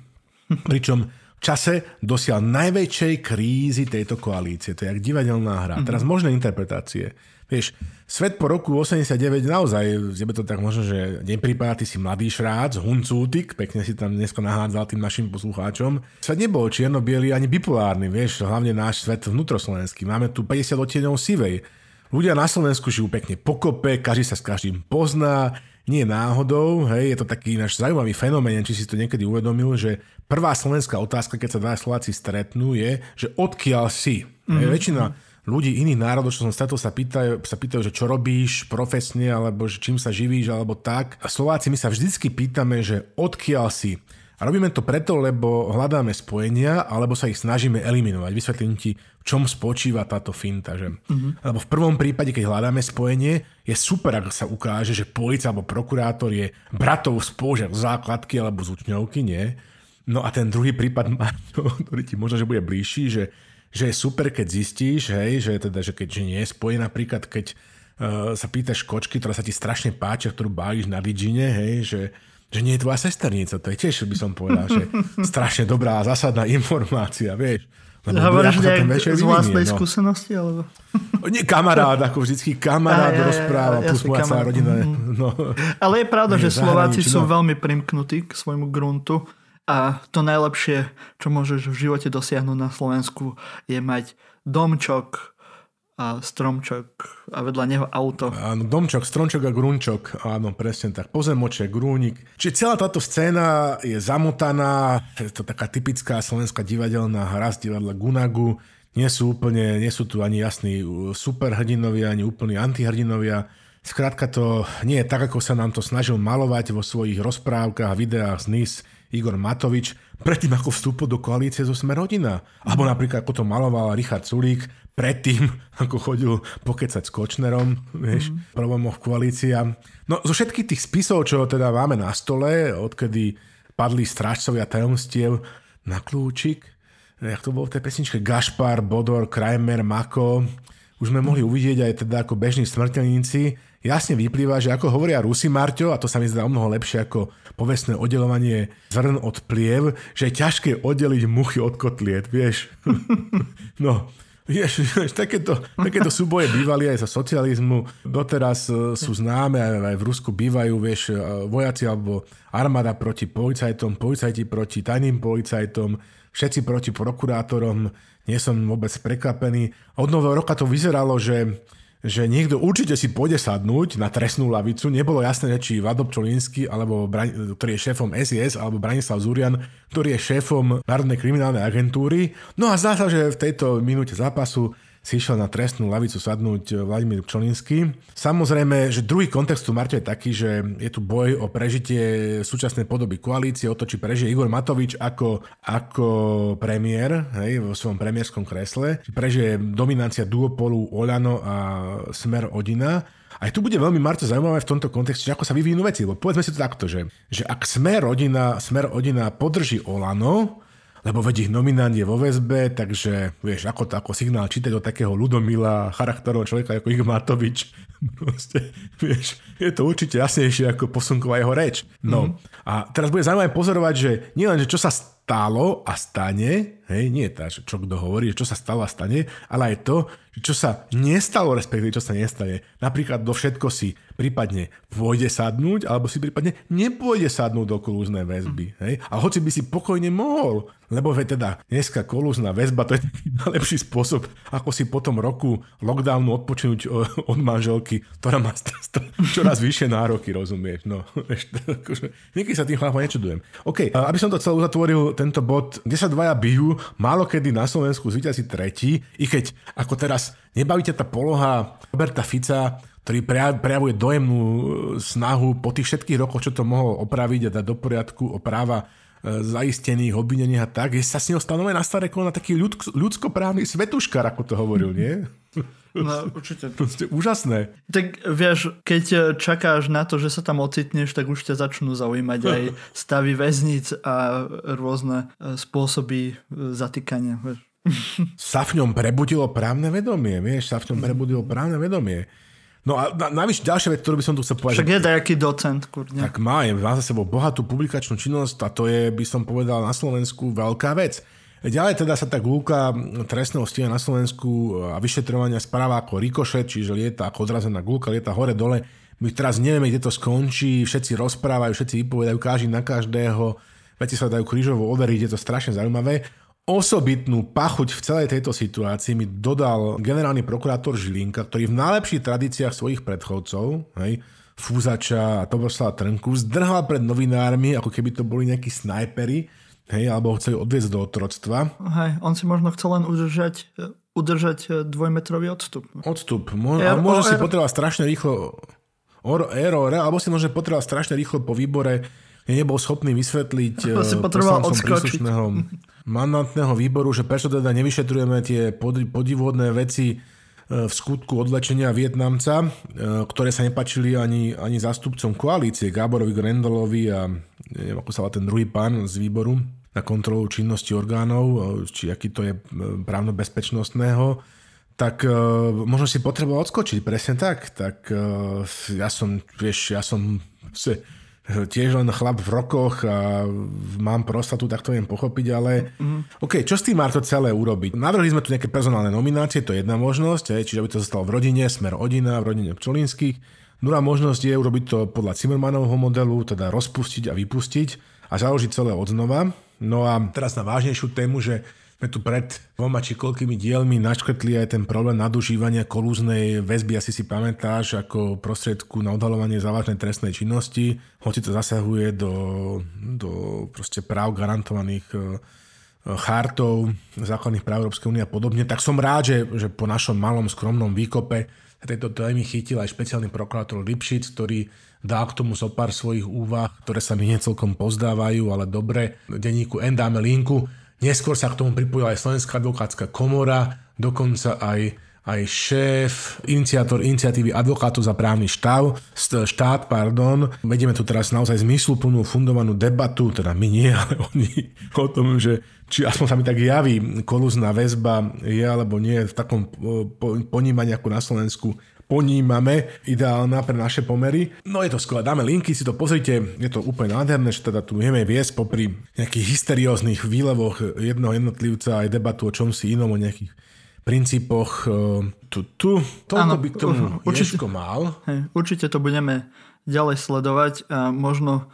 Pričom v čase dosiaľ najväčšej krízy tejto koalície. To je jak divadelná hra. Mm-hmm. Teraz možné interpretácie. Vieš, svet po roku 89 naozaj, je to tak možno, že neprípada, ty si mladý šrác, huncútik, pekne si tam dneska nahádzal tým našim poslucháčom. Svet nebol čierno ani bipolárny, vieš, hlavne náš svet vnútroslovenský. Máme tu 50 odtieňov sivej. Ľudia na Slovensku žijú pekne pokope, každý sa s každým pozná, nie náhodou, hej, je to taký náš zaujímavý fenomén, či si to niekedy uvedomil, že prvá slovenská otázka, keď sa dva Slováci stretnú, je, že odkiaľ si. Mm-hmm. Hej, väčšina ľudí iných národov, čo som stretol, sa pýtajú, sa pýtajú, že čo robíš profesne, alebo že čím sa živíš, alebo tak. A Slováci my sa vždycky pýtame, že odkiaľ si. A robíme to preto, lebo hľadáme spojenia, alebo sa ich snažíme eliminovať. Vysvetlím ti, čom spočíva táto finta. Že? Uh-huh. Lebo v prvom prípade, keď hľadáme spojenie, je super, ak sa ukáže, že policia alebo prokurátor je bratov spolužiak z základky alebo z učňovky, nie? No a ten druhý prípad, ktorý ti možno, že bude blížší, že, že je super, keď zistíš, hej, že, teda, že keď že nie je spojený, napríklad keď uh, sa pýtaš kočky, ktorá sa ti strašne páči, ktorú báliš na Digine, hej, že že nie je tvoja sesternica. To je tiež, by som povedal, že strašne dobrá zásadná informácia, vieš. Lebo Hovoríš nejak z vlastnej no. skúsenosti? Alebo? Nie kamarát, ako vždycky kamarát ja, ja, rozpráva, ja, plus moja celá rodina. Mhm. No. Ale je pravda, že Slováci no. sú veľmi primknutí k svojmu gruntu a to najlepšie, čo môžeš v živote dosiahnuť na Slovensku je mať domčok, a stromčok a vedľa neho auto. Áno, domčok, stromčok a grunčok, áno, presne tak, pozemoček, grúnik. Čiže celá táto scéna je zamotaná, je to taká typická slovenská divadelná hra z divadla Gunagu, nie sú úplne, nie sú tu ani jasní superhrdinovia, ani úplní antihrdinovia. Skrátka to nie je tak, ako sa nám to snažil malovať vo svojich rozprávkach a videách z NIS Igor Matovič, predtým ako vstúpil do koalície zo Sme rodina. Alebo napríklad ako to maloval Richard Sulík, predtým, ako chodil pokecať s Kočnerom, vieš, mm. problémoch koalícia. No zo všetkých tých spisov, čo teda máme na stole, odkedy padli strážcovia tajomstiev na kľúčik, jak to bolo v tej pesničke, Gašpar, Bodor, Kramer, Mako, už sme mohli uvidieť aj teda ako bežní smrteľníci, jasne vyplýva, že ako hovoria Rusi Marťo, a to sa mi zdá o mnoho lepšie ako povestné oddelovanie zrn od pliev, že je ťažké oddeliť muchy od kotliet, vieš. no, Vieš, takéto, takéto súboje bývali aj za socializmu. Doteraz e, sú známe, aj v Rusku bývajú, vieš, e, vojaci alebo armáda proti policajtom, policajti proti tajným policajtom, všetci proti prokurátorom. Nie som vôbec prekvapený. Od nového roka to vyzeralo, že že niekto určite si pôjde sadnúť na trestnú lavicu. Nebolo jasné, či Vlado Pčolínsky, alebo, ktorý je šéfom SIS, alebo Branislav Zurian, ktorý je šéfom Národnej kriminálnej agentúry. No a zdá sa, že v tejto minúte zápasu si išiel na trestnú lavicu sadnúť Vladimír Pčolinsky. Samozrejme, že druhý kontext tu, Marťo, je taký, že je tu boj o prežitie súčasnej podoby koalície, o to, či prežije Igor Matovič ako, ako premiér hej, vo svojom premiérskom kresle, či prežije dominancia duopolu Oľano a Smer Odina. Aj tu bude veľmi, Marto, zaujímavé v tomto kontexte, ako sa vyvinú veci. Lebo povedzme si to takto, že, že ak Smer rodina, Smer rodina podrží Olano, lebo veď ich nominant je vo väzbe, takže vieš, ako ako signál čítať od takého ľudomila, charakterového človeka ako Igor Matovič. Proste, vieš, je to určite jasnejšie ako posunková jeho reč. No mm-hmm. a teraz bude zaujímavé pozorovať, že nielen, že čo sa stalo a stane, hej, nie tá, čo kto hovorí, čo sa stalo a stane, ale aj to, čo sa nestalo, respektíve čo sa nestane. Napríklad do všetko si prípadne pôjde sadnúť, alebo si prípadne nepôjde sadnúť do kolúznej väzby. Hej? A hoci by si pokojne mohol, lebo ve teda dneska kolúzna väzba to je taký najlepší spôsob, ako si po tom roku lockdownu odpočinúť od manželky, ktorá má st- st- čoraz vyššie nároky, rozumieš? No, akože, niekedy sa tým chlapom nečudujem. OK, aby som to celé uzatvoril, tento bod, kde sa dvaja bijú, málo kedy na Slovensku zvýťazí tretí, i keď ako teraz nebavíte tá poloha Roberta Fica, ktorý prejavuje dojemnú e, snahu po tých všetkých rokoch, čo to mohol opraviť a dať do poriadku o práva e, zaistených, obvinených a tak, je sa s ním stanové na staré na taký ľudsko, ľudskoprávny svetuškar, ako to hovoril, nie? No, určite. To je úžasné. Tak vieš, keď čakáš na to, že sa tam ocitneš, tak už ťa začnú zaujímať aj stavy väznic a rôzne e, spôsoby zatýkania. Vieš. Sa v ňom prebudilo právne vedomie, vieš, sa v ňom prebudilo právne vedomie. No a navyše ďalšia vec, ktorú by som tu chcel povedať. Však je nejaký docent, kurne. Tak má, je, má za sebou bohatú publikačnú činnosť a to je, by som povedal, na Slovensku veľká vec. Ďalej teda sa tá gulka trestného stíha na Slovensku a vyšetrovania správa ako rikošet, čiže lieta ako odrazená gulka, lieta hore-dole. My teraz nevieme, kde to skončí, všetci rozprávajú, všetci vypovedajú každý na každého, veci sa dajú krížovo overiť, je to strašne zaujímavé. Osobitnú pachuť v celej tejto situácii mi dodal generálny prokurátor Žilinka, ktorý v najlepších tradíciách svojich predchodcov, hej, Fúzača a Toboslava Trnku, zdrhal pred novinármi, ako keby to boli nejakí snajpery, hej, alebo ho chceli odviezť do otroctva. Hej, on si možno chcel len udržať, udržať e, dvojmetrový odstup. Odstup. Mo- er, môže si potrebovať strašne rýchlo or, error, alebo si môže potrebovať strašne rýchlo po výbore nebol schopný vysvetliť si potreboval odskočiť. príslušného mandantného výboru, že prečo teda nevyšetrujeme tie podivhodné veci v skutku odlečenia Vietnamca, ktoré sa nepačili ani, ani zástupcom koalície, Gáborovi Grendolovi a neviem, ako sa volá ten druhý pán z výboru na kontrolu činnosti orgánov, či aký to je právno-bezpečnostného, tak uh, možno si potreboval odskočiť, presne tak. Tak uh, ja som, vieš, ja som se, tiež len chlap v rokoch a mám prostatu, tak to viem pochopiť, ale mm. OK, čo s tým má to celé urobiť? Navrhli sme tu nejaké personálne nominácie, to je jedna možnosť, čiže aby to zostalo v rodine, smer rodina, v rodine Pčolinských. Druhá možnosť je urobiť to podľa Zimmermanovho modelu, teda rozpustiť a vypustiť a založiť celé odznova. No a teraz na vážnejšiu tému, že sme tu pred dvoma či koľkými dielmi naškrtli aj ten problém nadužívania kolúznej väzby, asi si pamätáš, ako prostriedku na odhalovanie závažnej trestnej činnosti, hoci to zasahuje do, do proste práv garantovaných e, chartov základných práv Európskej únie a podobne, tak som rád, že, že po našom malom skromnom výkope tejto témy chytil aj špeciálny prokurátor Lipšic, ktorý dá k tomu zo pár svojich úvah, ktoré sa mi necelkom pozdávajú, ale dobre. Denníku N dáme linku. Neskôr sa k tomu pripojila aj Slovenská advokátska komora, dokonca aj, aj šéf, iniciátor iniciatívy advokátov za právny štáv, štát. Pardon. Vedieme tu teraz naozaj zmysluplnú fundovanú debatu, teda my nie, ale oni o tom, že či aspoň sa mi tak javí kolúzna väzba je alebo nie v takom ponímaní ako na Slovensku ponímame, ideálna pre naše pomery. No je to skvelé, dáme linky, si to pozrite, je to úplne nádherné, že teda tu vieme viesť popri nejakých hysterióznych výlevoch jednoho jednotlivca aj debatu o čom si inom, o nejakých princípoch. E, tu, tu, toľko ano, by k tomu určite, mal. Hej, určite to budeme ďalej sledovať a možno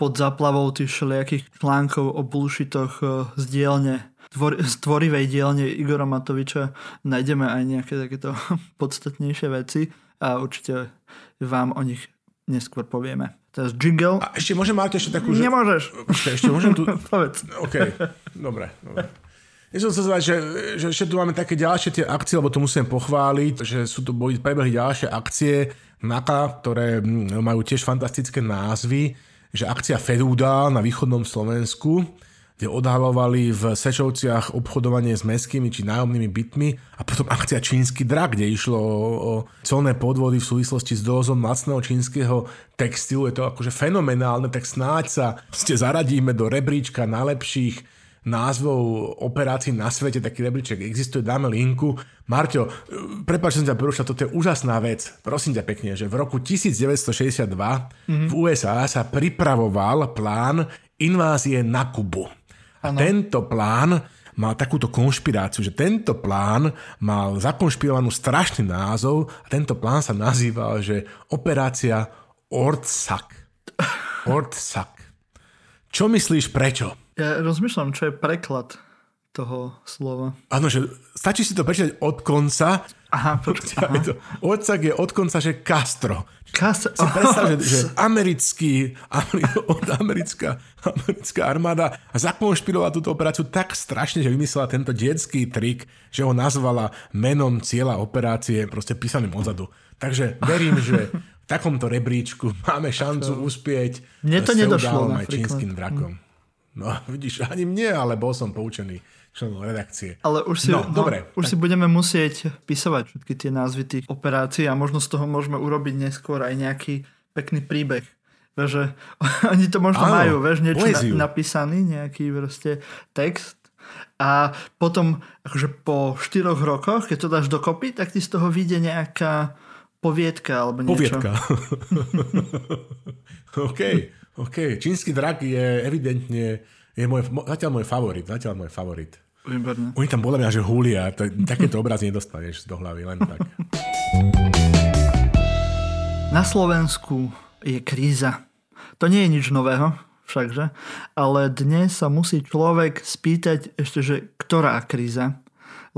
pod zaplavou tých všelijakých článkov o bullshitoch e, z dielne tvor, z tvorivej dielne Igora Matoviča nájdeme aj nejaké takéto podstatnejšie veci a určite vám o nich neskôr povieme. Teraz jingle. A ešte môžem mať ešte takú... Že... Nemôžeš. Ešte, ešte môžem tu... Povedz. OK, dobre. dobre. Ja som chcel že, že ešte tu máme také ďalšie tie akcie, lebo to musím pochváliť, že sú tu boli prebehli ďalšie akcie NAKA, ktoré mm, majú tiež fantastické názvy, že akcia Fedúda na východnom Slovensku, kde odhalovali v Sečovciach obchodovanie s mestskými či nájomnými bytmi a potom akcia Čínsky drak, kde išlo o, o colné podvody v súvislosti s dovozom lacného čínskeho textilu. Je to akože fenomenálne, tak snáď sa ste zaradíme do rebríčka najlepších názvov operácií na svete, taký rebríček existuje, dáme linku. Marťo, prepáč, som ťa porušil, toto je úžasná vec. Prosím ťa pekne, že v roku 1962 mm-hmm. v USA sa pripravoval plán invázie na Kubu. A ano. tento plán mal takúto konšpiráciu, že tento plán mal zakonšpirovanú strašný názov a tento plán sa nazýval, že operácia Ortsak. Ortsak. Čo myslíš prečo? Ja rozmýšľam, čo je preklad toho slova. Áno, že stačí si to prečítať od konca. Aha, počkaj. Ortsak je od konca, že Castro. Castro. Si predstav, že, že americký, od americká, americká armáda zakonšpirovala túto operáciu tak strašne, že vymyslela tento detský trik, že ho nazvala menom cieľa operácie proste písaným odzadu. Takže verím, že v takomto rebríčku máme šancu uspieť mne to nedošlo čínskym drakom. No, vidíš, ani mne, ale bol som poučený členom redakcie. Ale už si, no, no, dobre, už tak... si budeme musieť písovať všetky tie názvy tých operácií a možno z toho môžeme urobiť neskôr aj nejaký pekný príbeh. že oni to možno Áno, majú, vieš, niečo na, napísaný, nejaký proste text a potom akože po štyroch rokoch, keď to dáš dokopy, tak ti z toho vyjde nejaká poviedka alebo niečo. Poviedka. OK, OK. Čínsky drak je evidentne je môj, zatiaľ môj favorit, zatiaľ môj favorit. Výborné. Oni tam podľa mňa, že húlia, to, takéto obrazy nedostaneš do hlavy, len tak. Na Slovensku je kríza. To nie je nič nového, všakže, ale dnes sa musí človek spýtať ešte, že ktorá kríza,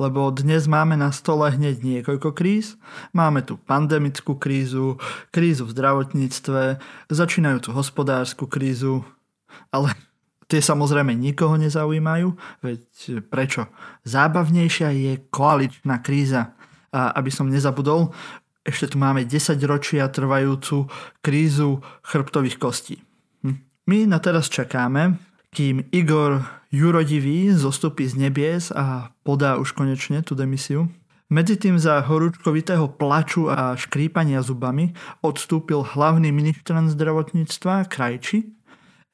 lebo dnes máme na stole hneď niekoľko kríz. Máme tu pandemickú krízu, krízu v zdravotníctve, začínajúcu hospodárskú krízu, ale Tie samozrejme nikoho nezaujímajú, veď prečo? Zábavnejšia je koaličná kríza. A aby som nezabudol, ešte tu máme 10 ročia trvajúcu krízu chrbtových kostí. Hm? My na teraz čakáme, kým Igor Jurodivý zostupí z nebies a podá už konečne tú demisiu. Medzi tým za horúčkovitého plaču a škrípania zubami odstúpil hlavný ministran zdravotníctva Krajči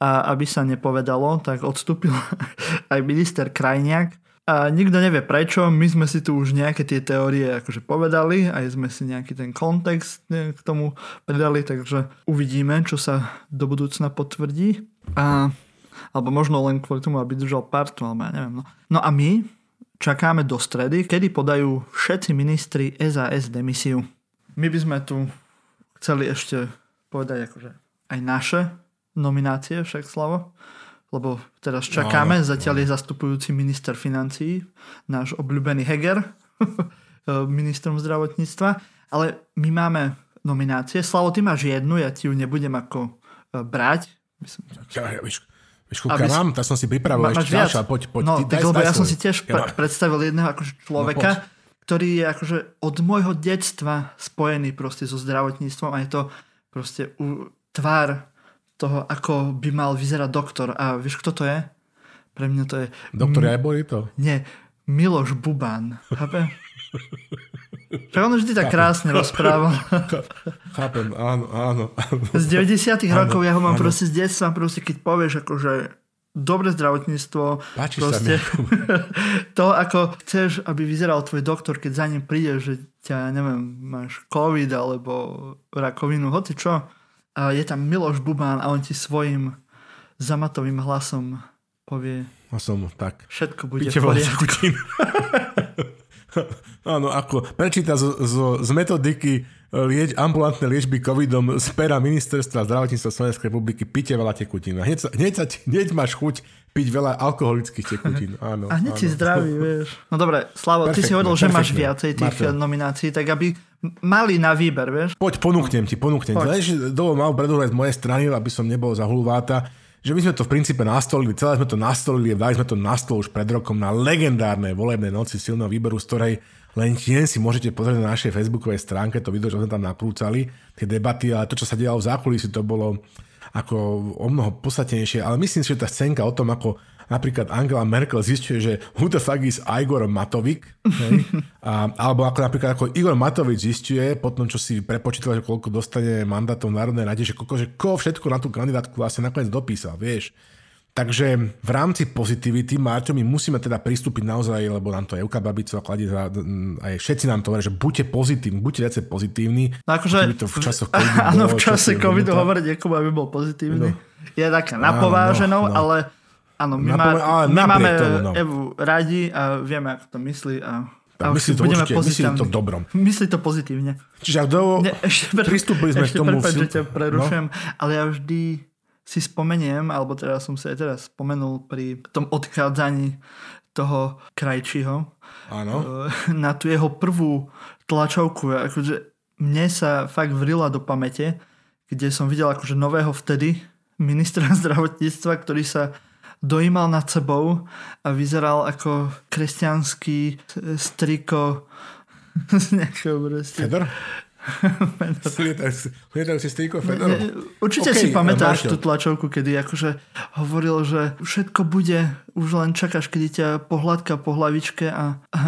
a aby sa nepovedalo, tak odstúpil aj minister Krajniak a nikto nevie prečo, my sme si tu už nejaké tie teórie akože povedali, aj sme si nejaký ten kontext k tomu predali, takže uvidíme, čo sa do budúcna potvrdí. A alebo možno len kvôli tomu, aby držal partu, alebo ja neviem. No. no a my čakáme do stredy, kedy podajú všetci ministri SAS demisiu. My by sme tu chceli ešte povedať akože aj naše nominácie, však Slavo, lebo teraz čakáme, no, zatiaľ no. je zastupujúci minister financí, náš obľúbený Heger, ministrom zdravotníctva, ale my máme nominácie. Slavo, ty máš jednu, ja ti ju nebudem ako e, brať. Myslím, ja, ja, Vieš, koľko mám? Tak som si pripravil ešte ďalšia. Poď, poď. No, ty, tak lebo ja som si tiež ja predstavil jedného akože človeka, no, ktorý je akože od môjho detstva spojený proste so zdravotníctvom a je to proste u, tvár toho, ako by mal vyzerať doktor. A vieš, kto to je? Pre mňa to je... Doktor Jajbori to? Nie, Miloš. Chápe? Však on vždy tak krásne rozprával. Chápem, áno, áno. Z 90 rokov ja ho mám áno. proste z detstva, proste keď povieš akože dobre zdravotníctvo. Páči proste, sa mi. to, ako chceš, aby vyzeral tvoj doktor, keď za ním príde, že ťa, neviem, máš COVID alebo rakovinu, hoci čo. A je tam Miloš Bubán a on ti svojim zamatovým hlasom povie a som tak. Všetko bude v poriadku. Áno, ako prečíta z, z, z metodiky e, lieč, ambulantné liečby covidom z pera ministerstva zdravotníctva Slovenskej republiky pite veľa tekutín. Hneď, sa, hneď, sa, hneď máš chuť piť veľa alkoholických tekutín. Áno, a hneď áno. si zdravý, vieš. No dobre, Slavo, perfektne, ty si hovoril, že máš viacej tých Marto. nominácií, tak aby mali na výber, vieš. Poď, ponúknem ti, ponúknem Poď. dovol mal predúrať z mojej strany, aby som nebol za hulváta že my sme to v princípe nastolili, celé sme to nastolili, dali sme to na stôl už pred rokom na legendárnej volebnej noci silného výberu, z ktorej len tieň si môžete pozrieť na našej facebookovej stránke to video, čo sme tam nakrúcali, tie debaty, ale to, čo sa dialo v zákulisí, to bolo ako o mnoho podstatnejšie, ale myslím si, že tá scénka o tom, ako napríklad Angela Merkel zistuje, že who the fuck is Igor Matovič, a, alebo ako napríklad ako Igor Matovič zistuje, po tom, čo si prepočítal, že koľko dostane mandátov Národnej rade, že koľko, že koho všetko na tú kandidátku vlastne nakoniec dopísal, vieš. Takže v rámci pozitivity, Marťo, my musíme teda pristúpiť naozaj, lebo nám to Euka Babico a kladie za, aj všetci nám to hovoria, že buďte pozitívni, buďte viacej pozitívni. No akože, to v časoch áno, v čase covidu hovoriť niekomu, aby bol pozitívny. No. Je taká napováženou, no, no. ale Áno, my, má, my máme tomu, no. Evu radi a vieme, ako to myslí a a myslí to budeme určite, myslí to dobrom. Myslí to pozitívne. Čiže ak do... Ne, ešte pre, pristúpili sme ešte k tomu... Ešte že ťa prerušujem, no? ale ja vždy si spomeniem, alebo teda som si aj teraz spomenul pri tom odchádzaní toho krajčího Áno. Eh, na tú jeho prvú tlačovku. Akože mne sa fakt vrila do pamäte, kde som videl akože nového vtedy ministra zdravotníctva, ktorý sa dojímal nad sebou a vyzeral ako kresťanský striko z nejakého proste. Fedor? si striko Fedor? Určite okay, si pamätáš tú tlačovku, kedy akože hovoril, že všetko bude, už len čakáš, kedy ťa pohľadka po hlavičke a, a,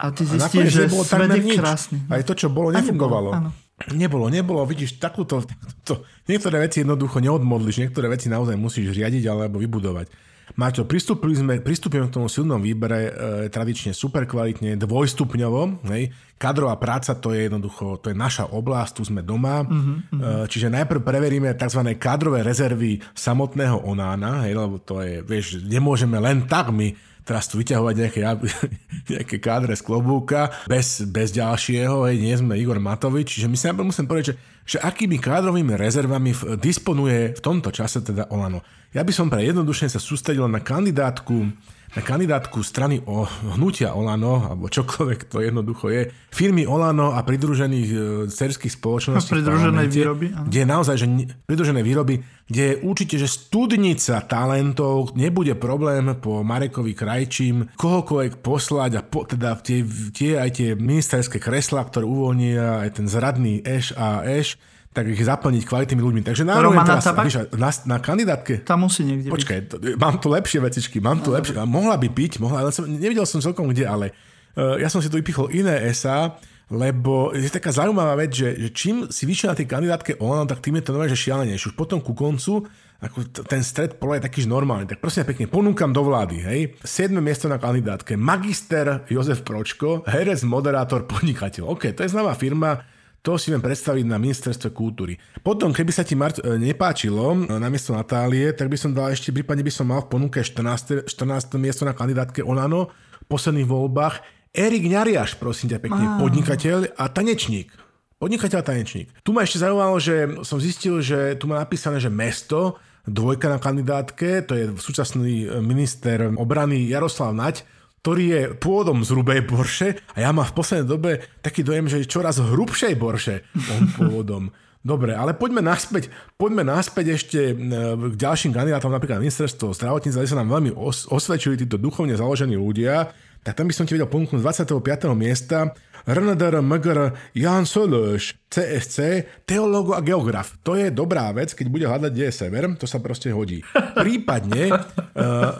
a ty zistíš, že svet je krásny. Aj to, čo bolo, nefungovalo. Nebolo, Nebolo, nebolo, vidíš, takúto, to, niektoré veci jednoducho neodmodliš, niektoré veci naozaj musíš riadiť alebo vybudovať. Maťo, pristúpili sme, pristúpime k tomu silnom výbere e, tradične super kvalitne, dvojstupňovo. Hej. Kadrová práca to je jednoducho, to je naša oblasť, tu sme doma. Mm-hmm. E, čiže najprv preveríme tzv. kadrové rezervy samotného Onána, hej, lebo to je, vieš, nemôžeme len tak my teraz tu vyťahovať nejaké, nejaké kádre z klobúka bez, bez ďalšieho, hej, nie sme Igor Matovič, čiže my si najprv musím povedať, že, že akými kádrovými rezervami disponuje v tomto čase teda Olano. Ja by som pre jednodušne sa sústredil na kandidátku na kandidátku strany o hnutia Olano, alebo čokoľvek to jednoducho je, firmy Olano a pridružených e, cerských spoločností. Pridružené výroby. Áno. Kde je naozaj, že pridružené výroby, kde je určite, že studnica talentov, nebude problém po Marekovi Krajčím kohokoľvek poslať a po, teda tie, tie aj tie ministerské kreslá, ktoré uvoľnia aj ten zradný Eš a Eš, tak ich zaplniť kvalitnými ľuďmi. Takže na, Romana teraz, víš, na, na kandidátke. Tam musí niekde Počkaj, to, mám tu lepšie vecičky, mám tu lepšie. Mohla by piť, mohla, ale som, nevidel som celkom kde, ale uh, ja som si tu vypichol iné SA, lebo je taká zaujímavá vec, že, že čím si vyššie na tej kandidátke Olano, tak tým je to nové, že šialenejšie. Už potom ku koncu ako ten stred pola je taký normálny. Tak prosím pekne, ponúkam do vlády, hej. 7. miesto na kandidátke. Magister Jozef Pročko, herec, moderátor, podnikateľ. OK, to je známa firma, to si viem predstaviť na ministerstve kultúry. Potom, keby sa ti Mart e, nepáčilo e, na miesto Natálie, tak by som dal ešte, prípadne by som mal v ponuke 14. 14. miesto na kandidátke Olano v posledných voľbách. Erik Ňariaš, prosím ťa pekne, ah. podnikateľ a tanečník. Podnikateľ a tanečník. Tu ma ešte zaujímalo, že som zistil, že tu má napísané, že mesto, dvojka na kandidátke, to je súčasný minister obrany Jaroslav Nať, ktorý je pôvodom z hrubej borše a ja mám v poslednej dobe taký dojem, že čoraz hrubšej borše on pôvodom. Dobre, ale poďme naspäť, poďme naspäť ešte e, k ďalším kandidátom, napríklad ministerstvo zdravotníctva, kde sa nám veľmi os- osvedčili títo duchovne založení ľudia, tak tam by som ti vedel ponúknuť 25. miesta RNDR, MGR, Jan Solöš, CSC, teológo a geograf. To je dobrá vec, keď bude hľadať, kde je sever, to sa proste hodí. Prípadne uh,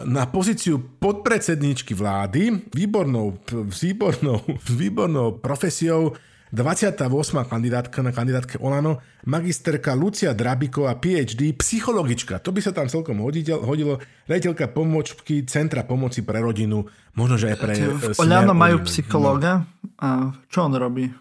na pozíciu podpredsedničky vlády, výbornou, výbornou, výbornou profesiou 28. kandidátka na kandidátke Olano, magisterka Lucia Drabiková, PhD, psychologička. To by sa tam celkom hodilo. Rejiteľka pomočky Centra pomoci pre rodinu, možno, že aj pre... V e, Olano majú psychológa. A čo on robí?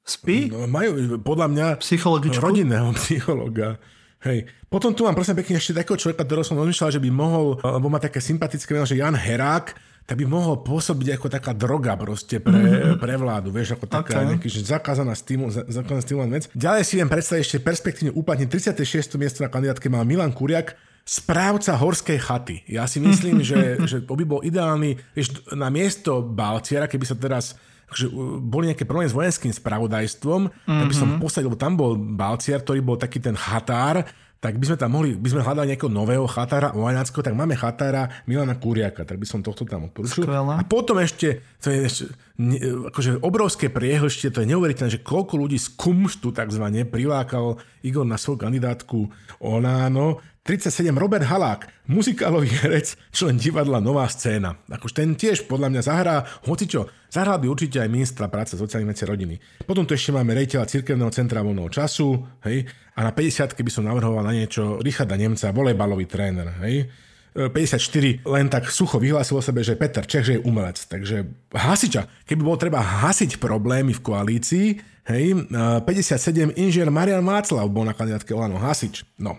Spí? No, majú, podľa mňa, Psychologičku? rodinného psychologa. Hej. Potom tu mám prosím pekne ešte takého človeka, ktorého som rozmýšľal, že by mohol, lebo má také sympatické meno, že Jan Herák, tak by mohol pôsobiť ako taká droga proste pre, mm-hmm. pre vládu, vieš, ako taká okay. nejaký, že zakázaná stimul, zakázaná vec. Ďalej si viem predstaviť ešte perspektívne uplatniť 36. miesto na kandidátke mal Milan Kuriak, správca horskej chaty. Ja si myslím, že, že by bol ideálny, vieš, na miesto Balciera, keby sa teraz že boli nejaké problémy s vojenským spravodajstvom, mm-hmm. tak by som mhm. posadil, lebo tam bol Balciar, ktorý bol taký ten chatár, tak by sme tam mohli, by sme hľadali nejakého nového chatára Ovaňackého, tak máme chatára Milana Kuriaka, tak by som tohto tam odporúčil. A potom ešte, to je ešte ne, akože obrovské priehlštie, to je neuveriteľné, že koľko ľudí z kumštu takzvané prilákal Igor na svoju kandidátku Oláno, 37 Robert Halák, muzikálový herec, člen divadla Nová scéna. Akože ten tiež podľa mňa zahrá hocičo. Zahral by určite aj ministra práce, sociálnych vecí rodiny. Potom tu ešte máme rejiteľa Cirkevného centra voľného času, hej, a na 50 by som navrhoval na niečo Richarda Nemca, volejbalový tréner, hej. 54 e, len tak sucho vyhlásil o sebe, že Peter Čech, že je umelec. Takže hasiča, keby bolo treba hasiť problémy v koalícii, hej, 57 e, inžier Marian Václav bol na kandidátke Olano hasič. No,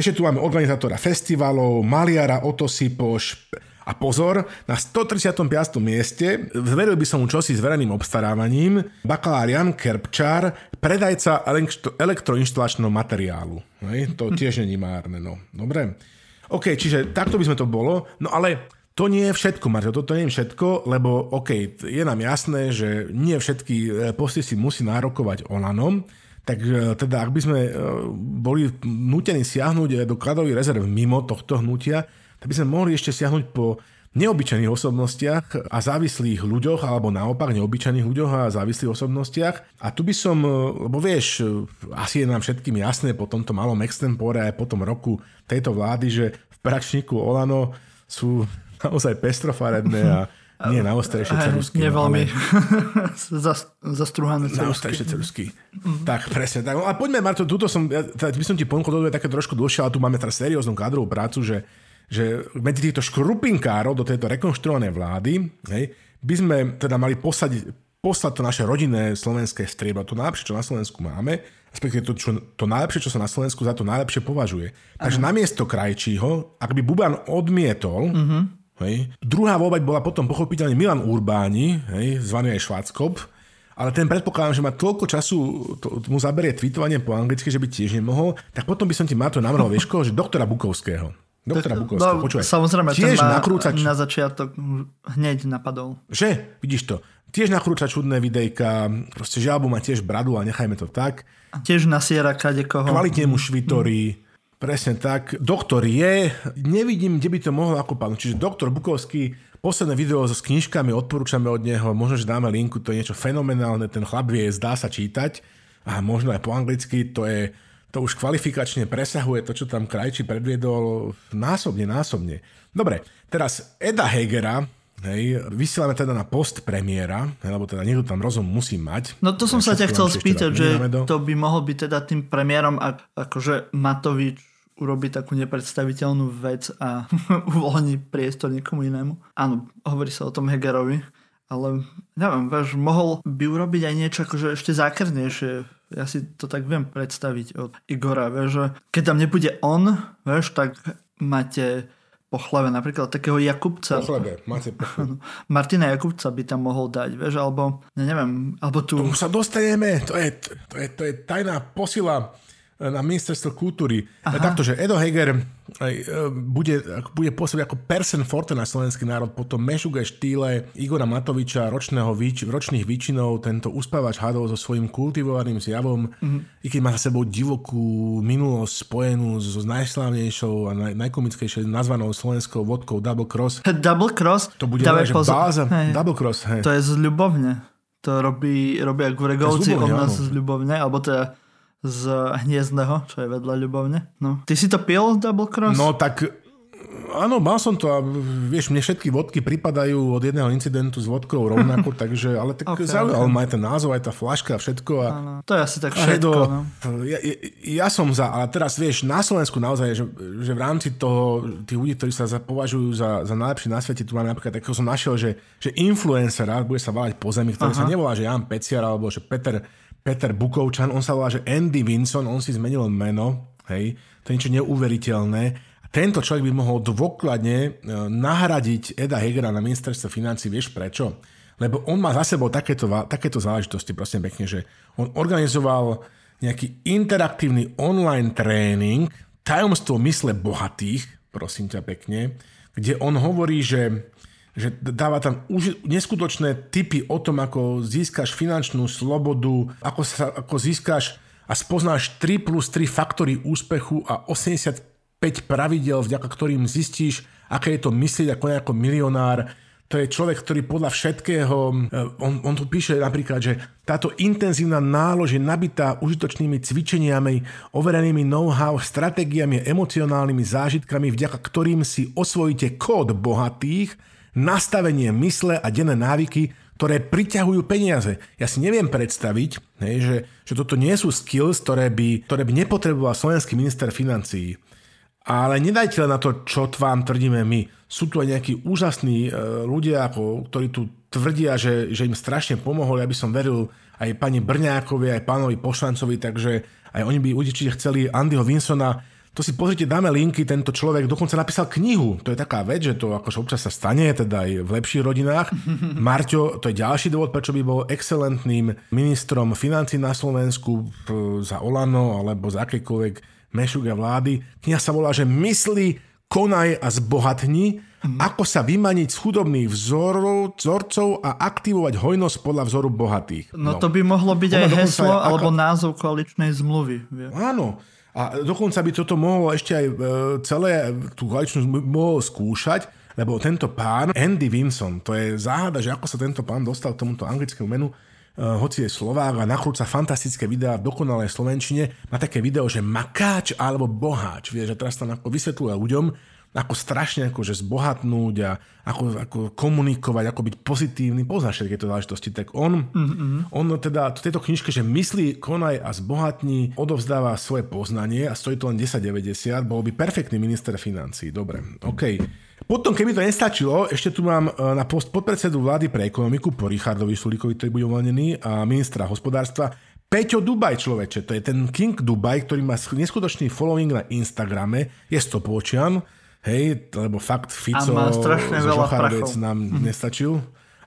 ešte tu máme organizátora festivalov, maliara Otto Sipoš, a pozor, na 135. mieste, zveril by som mu čosi s verejným obstarávaním, bakalár Jan Kerpčár, predajca elektroinštalačného materiálu. Hej, to tiež není márne, no. Dobre. OK, čiže takto by sme to bolo, no ale to nie je všetko, Marťo, toto nie je všetko, lebo OK, je nám jasné, že nie všetky e, posty si musí nárokovať Olanom, tak e, teda ak by sme e, boli nutení siahnuť do kladových rezerv mimo tohto hnutia, tak by sme mohli ešte siahnuť po neobyčajných osobnostiach a závislých ľuďoch, alebo naopak neobyčajných ľuďoch a závislých osobnostiach. A tu by som, e, lebo vieš, asi je nám všetkým jasné po tomto malom extempore aj po tom roku tejto vlády, že v pračníku Olano sú naozaj pestrofarebné a nie naostrejšie cerusky. Nie no, ale... zastruhané cerusky. Naostrejšie cerusky. Mm-hmm. Tak, presne. Tak. A poďme, Marto, túto som, ja, teda by som ti ponúkol také trošku dlhšie, ale tu máme teraz serióznu kádrovú prácu, že, že medzi týchto škrupinkárov do tejto rekonštruovanej vlády hej, by sme teda mali posadiť, poslať to naše rodinné slovenské striebro, to najlepšie, čo na Slovensku máme, respektíve to, čo, to najlepšie, čo sa na Slovensku za to najlepšie považuje. Takže namiesto krajčího, ak by Buban odmietol, mm-hmm Hej. Druhá voľba bola potom pochopiteľne Milan Urbáni, hej, zvaný aj Šváckop, ale ten predpokladám, že má toľko času, to, mu zaberie tweetovanie po anglicky, že by tiež nemohol, tak potom by som ti Mato navrhol, vieš koho, že doktora Bukovského. Doktora Bukovského, no, počúvaj. Samozrejme, tiež ten ma nakrúcač... na začiatok hneď napadol. Že? Vidíš to. Tiež nakrúca čudné videjka, proste žalbu má tiež bradu a nechajme to tak. A tiež nasiera kadekoho. Kvalitne mu švitorí. Mm Presne tak. Doktor je, nevidím, kde by to mohlo ako pán. Čiže doktor Bukovský, posledné video so s knižkami, odporúčame od neho, možno, že dáme linku, to je niečo fenomenálne, ten chlap vie, zdá sa čítať. a možno aj po anglicky, to je to už kvalifikačne presahuje to, čo tam Krajči predviedol násobne, násobne. Dobre, teraz Eda Hegera, Hej, vysielame teda na post premiéra, lebo teda niekto tam rozum musí mať. No to som sa ťa chcel spýtať, že to by mohol byť teda tým premiérom, ak, akože Matovič urobí takú nepredstaviteľnú vec a uvoľní priestor niekomu inému. Áno, hovorí sa o tom Hegerovi, ale neviem, vieš, mohol by urobiť aj niečo akože ešte zákernejšie. Ja si to tak viem predstaviť od Igora, vieš, že keď tam nebude on, vieš, tak máte po chlebe, napríklad takého Jakubca. Po chlebe, máte po chlebe. Martina Jakubca by tam mohol dať, vieš, alebo, ja neviem, alebo tu... Tomu sa dostaneme, to je, to je, to je tajná posila na ministerstvo kultúry. Aha. Takto, že Edo Heger e, bude, bude pôsobiť ako person forte na slovenský národ, potom Mešuge štýle Igora Matoviča, ročného, ročných výčinov, tento uspávač hadov so svojím kultivovaným zjavom, mm-hmm. i keď má za sebou divokú minulosť spojenú so najslávnejšou a naj, najkomickejšou nazvanou slovenskou vodkou Double Cross. Double Cross? To bude Dávaj poz... báza. Hej. Double Cross. Hej. To je z ľubovne. To robí, ako Gregovci od nás z ľubovne, alebo teda z Hniezdného, čo je vedľa Ľubovne. No. Ty si to pil, Double Cross? No tak áno, mal som to a vieš, mne všetky vodky pripadajú od jedného incidentu s vodkou rovnako, takže, ale tak okay, zaujal okay. ma aj ten názov, aj tá flaška a všetko. A, ano, to je asi tak všetko. Do, no. ja, ja, ja, som za, ale teraz vieš, na Slovensku naozaj, že, že v rámci toho, tých ľudí, ktorí sa za, považujú za, za najlepší na svete, tu máme napríklad, takého som našiel, že, že influencera, bude sa válať po zemi, ktorý Aha. sa nevolá, že Jan Peciar, alebo že Peter Peter Bukovčan, on sa volá, že Andy Vinson, on si zmenil meno, hej, to je niečo neuveriteľné. Tento človek by mohol dôkladne e, nahradiť Eda Hegera na ministerstve financí, vieš prečo? Lebo on má za sebou takéto, takéto záležitosti, prosím pekne, že on organizoval nejaký interaktívny online tréning tajomstvo mysle bohatých, prosím ťa pekne, kde on hovorí, že že dáva tam už neskutočné typy o tom, ako získaš finančnú slobodu, ako, sa, ako získaš a spoznáš 3 plus 3 faktory úspechu a 85 pravidel, vďaka ktorým zistíš, aké je to myslieť ako nejaký milionár. To je človek, ktorý podľa všetkého, eh, on, on tu píše napríklad, že táto intenzívna nálož je nabitá užitočnými cvičeniami, overenými know-how, stratégiami, emocionálnymi zážitkami, vďaka ktorým si osvojíte kód bohatých, nastavenie mysle a denné návyky, ktoré priťahujú peniaze. Ja si neviem predstaviť, hej, že, že toto nie sú skills, ktoré by, ktoré by nepotreboval slovenský minister financií. Ale nedajte len na to, čo vám tvrdíme my. Sú tu aj nejakí úžasní e, ľudia, ako, ktorí tu tvrdia, že, že im strašne pomohli, aby som veril aj pani Brňákovi, aj pánovi Pošancovi, takže aj oni by určite chceli Andyho Vinsona to si pozrite, dáme linky, tento človek dokonca napísal knihu. To je taká vec, že to akože občas sa stane, teda aj v lepších rodinách. Marťo, to je ďalší dôvod, prečo by bol excelentným ministrom financí na Slovensku za Olano alebo za akékoľvek mešuga vlády. Kniha sa volá, že mysli, konaj a zbohatni, mm. ako sa vymaniť z chudobných vzorov, vzorcov a aktivovať hojnosť podľa vzoru bohatých. No, no. to by mohlo byť Ona aj heslo aj, alebo ako... názov koaličnej zmluvy. Vie. Áno, a dokonca by toto mohlo ešte aj e, celé tú koaličnú mohol skúšať, lebo tento pán, Andy Vinson, to je záhada, že ako sa tento pán dostal k tomuto anglickému menu, uh, hoci je Slovák a nakrúca fantastické videá v dokonalej Slovenčine, má také video, že makáč alebo boháč, vieš, a teraz tam ako vysvetľuje ľuďom, ako strašne akože zbohatnúť a ako, ako komunikovať, ako byť pozitívny, poznáš všetky tieto záležitosti, tak on, mm-hmm. on teda v tejto knižke, že myslí, konaj a zbohatní, odovzdáva svoje poznanie a stojí to len 10,90, bol by perfektný minister financí. Dobre, OK. Potom, keby to nestačilo, ešte tu mám e, na post podpredsedu vlády pre ekonomiku po Richardovi Sulíkovi, ktorý bude uvoľnený, a ministra hospodárstva Peťo Dubaj, človeče, to je ten King Dubaj, ktorý má neskutočný following na Instagrame, je stopočian, Hej, lebo fakt Fico Žochardec nám mm. nestačil.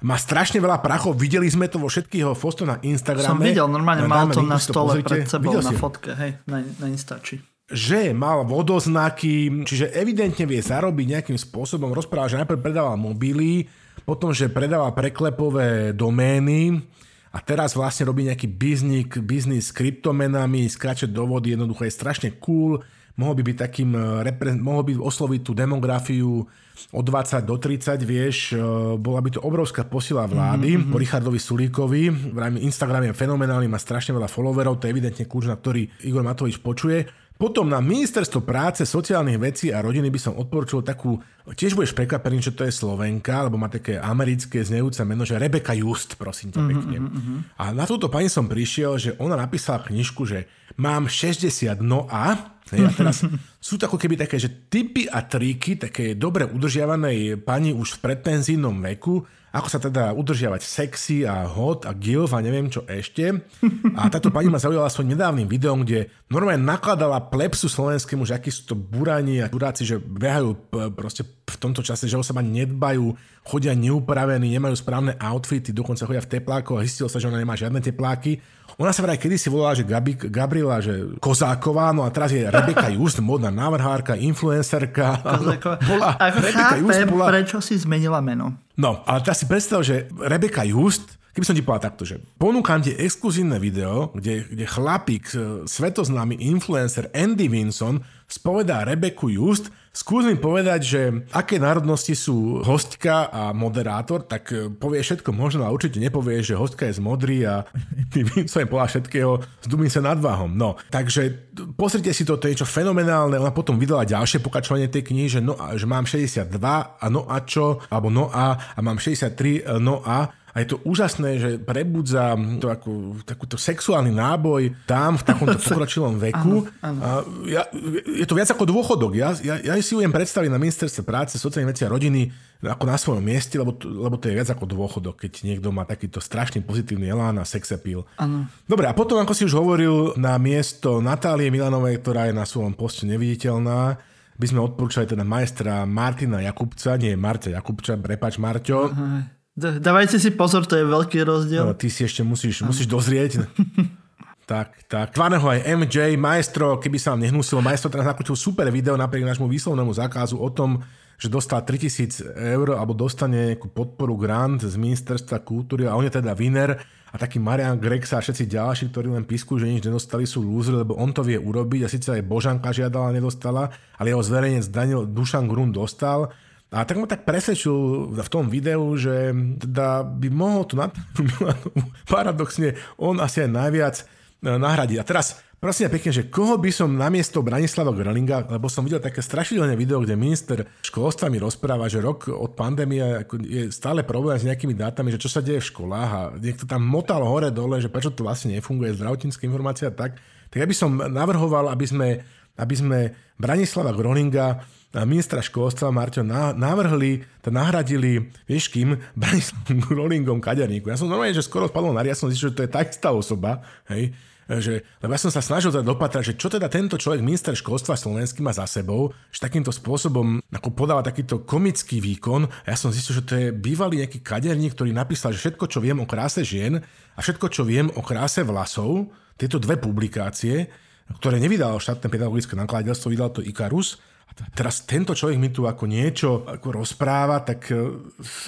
Má strašne veľa prachov, videli sme to vo všetkých jeho fosto na Instagrame. Som videl, normálne mal to na stole pozrite. pred sebou na fotke, hej, na, na Instači. Že mal vodoznaky, čiže evidentne vie zarobiť nejakým spôsobom. Rozpráva, že najprv predával mobily, potom, že predával preklepové domény a teraz vlastne robí nejaký biznis, biznis s kryptomenami, skáče do vody, jednoducho je strašne cool mohol by byť takým, eh, mohol by osloviť tú demografiu od 20 do 30, vieš, eh, bola by to obrovská posila vlády mm-hmm. po Richardovi Sulíkovi. Instagram je fenomenálny, má strašne veľa followerov, to je evidentne kľúč, na ktorý Igor Matovič počuje. Potom na ministerstvo práce, sociálnych vecí a rodiny by som odporučil takú, tiež budeš prekvapený, čo to je Slovenka, lebo má také americké znejúce meno, že Rebeka Just, prosím ťa mhm, pekne. Mm-hmm. A na túto pani som prišiel, že ona napísala knižku, že mám 60, no a... a teraz sú to ako keby také, že typy a triky také dobre udržiavanej pani už v predpenzínom veku, ako sa teda udržiavať sexy a hot a gilf a neviem čo ešte. A táto pani ma zaujala svojím nedávnym videom, kde normálne nakladala plepsu slovenskému, že akí sú to burani a chudáci, že behajú proste v tomto čase, že o seba nedbajú, chodia neupravení, nemajú správne outfity, dokonca chodia v teplákoch a zistilo sa, že ona nemá žiadne tepláky. Ona sa vraj kedysi volala, že Gabi, Gabriela, že Kozáková, no a teraz je Rebeka Just, modná návrhárka, influencerka. Bola, Ako Rebeka chápem, Just bola... prečo si zmenila meno. No, ale teraz si predstav, že Rebeka Just Keby som ti povedal takto, že ponúkam ti exkluzívne video, kde, kde chlapík, svetoznámy influencer Andy Vinson spovedá Rebeku Just, skús mi povedať, že aké národnosti sú hostka a moderátor, tak e, povie všetko možno a určite nepovie, že hostka je z modrý a je podľa všetkého s sa nad váhom. No, takže pozrite si to, to je niečo fenomenálne. Ona potom vydala ďalšie pokračovanie tej knihy, že, no, že mám 62 a no a čo, alebo no a, a mám 63 e, no a a je to úžasné, že prebudza to ako, takúto sexuálny náboj tam v takomto pokročilom veku. Áno, áno. A ja, je to viac ako dôchodok. Ja, ja, ja si ju viem predstaviť na ministerstve práce, sociálnej veci a rodiny ako na svojom mieste, lebo, lebo to je viac ako dôchodok, keď niekto má takýto strašný pozitívny elán a sex appeal. Áno. Dobre, a potom, ako si už hovoril, na miesto Natálie Milanovej, ktorá je na svojom poste neviditeľná, by sme odporúčali teda majstra Martina Jakubca, nie Marta Jakubča, prepač Marťo. Aha Dávajte si pozor, to je veľký rozdiel. No, ty si ešte musíš, musíš dozrieť. tak, tak. Tvaného aj MJ, maestro, keby sa vám nehnusilo, maestro teraz nakútil super video napriek nášmu výslovnému zákazu o tom, že dostal 3000 eur alebo dostane nejakú podporu grant z ministerstva kultúry a on je teda winner a taký Marian Grex a všetci ďalší, ktorí len písku, že nič nedostali, sú lúzri, lebo on to vie urobiť a síce aj Božanka žiadala, nedostala, ale jeho zverejnec Daniel Dušan Grun dostal a tak ma tak presvedčil v tom videu, že teda by mohol to paradoxne on asi aj najviac e, nahradiť. A teraz prosím pekne, že koho by som namiesto Branislava Grölinga, lebo som videl také strašidelné video, kde minister školstva mi rozpráva, že rok od pandémie je stále problém s nejakými dátami, že čo sa deje v školách a niekto tam motal hore dole, že prečo to vlastne nefunguje, zdravotnícka informácia tak. Tak ja by som navrhoval, aby sme, aby sme Branislava Groninga ministra školstva Marťo navrhli, to nahradili, vieš kým, Branislavom Rollingom kaderníku. Ja som normálne, že skoro spadol na ja som zistil, že to je tá istá osoba, hej, že, lebo ja som sa snažil teda dopatrať, že čo teda tento človek, minister školstva slovenský má za sebou, že takýmto spôsobom ako podáva takýto komický výkon. A ja som zistil, že to je bývalý nejaký kaderník, ktorý napísal, že všetko, čo viem o kráse žien a všetko, čo viem o kráse vlasov, tieto dve publikácie, ktoré nevydalo štátne pedagogické nakladateľstvo, vydal to Ikarus, teraz tento človek mi tu ako niečo ako rozpráva, tak e,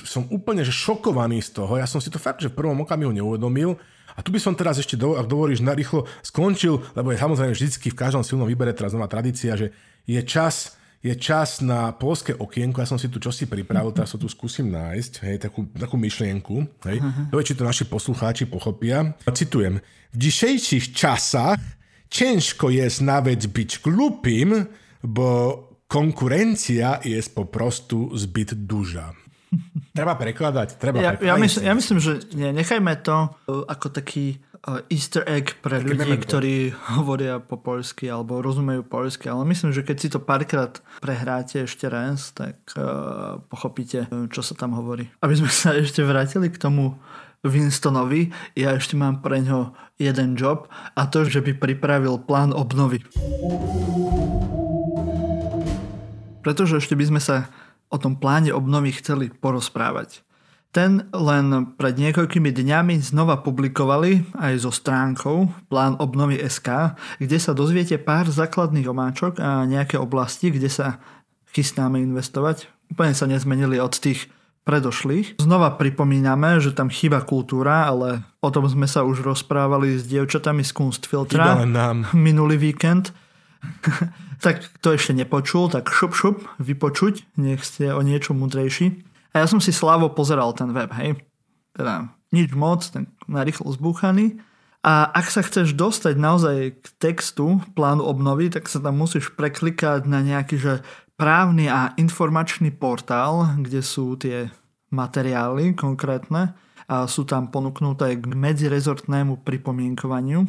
som úplne že šokovaný z toho. Ja som si to fakt, že v prvom okamihu neuvedomil. A tu by som teraz ešte, ak dovolíš, narýchlo skončil, lebo je samozrejme vždycky v každom silnom výbere teraz nová tradícia, že je čas je čas na polské okienko, ja som si tu čosi pripravil, teraz sa tu skúsim nájsť, hej, takú, takú myšlienku, hej, uh-huh. či to naši poslucháči pochopia. Citujem, v dzisiejších časách ciężko jest nawet być glupým, bo konkurencia je po prostu zbyt duża. Treba prekladať, treba ja, prekladať. Ja, mysl, ja myslím, že nie, nechajme to uh, ako taký uh, easter egg pre Také ľudí, memento. ktorí hovoria po poľsky alebo rozumejú poľsky, ale myslím, že keď si to párkrát prehráte ešte raz, tak uh, pochopíte, čo sa tam hovorí. Aby sme sa ešte vrátili k tomu Winstonovi, ja ešte mám pre ňo jeden job a to, že by pripravil plán obnovy pretože ešte by sme sa o tom pláne obnovy chceli porozprávať. Ten len pred niekoľkými dňami znova publikovali aj so stránkou Plán obnovy SK, kde sa dozviete pár základných omáčok a nejaké oblasti, kde sa chystáme investovať. Úplne sa nezmenili od tých predošlých. Znova pripomíname, že tam chýba kultúra, ale o tom sme sa už rozprávali s dievčatami z Kunstfiltra minulý víkend. Tak to ešte nepočul, tak šup šup, vypočuť, nech ste o niečo múdrejší. A ja som si slavo pozeral ten web, hej. Teda nič moc, ten narýchlo zbúchaný. A ak sa chceš dostať naozaj k textu plánu obnovy, tak sa tam musíš preklikať na nejaký že právny a informačný portál, kde sú tie materiály konkrétne a sú tam ponúknuté k medzirezortnému pripomienkovaniu.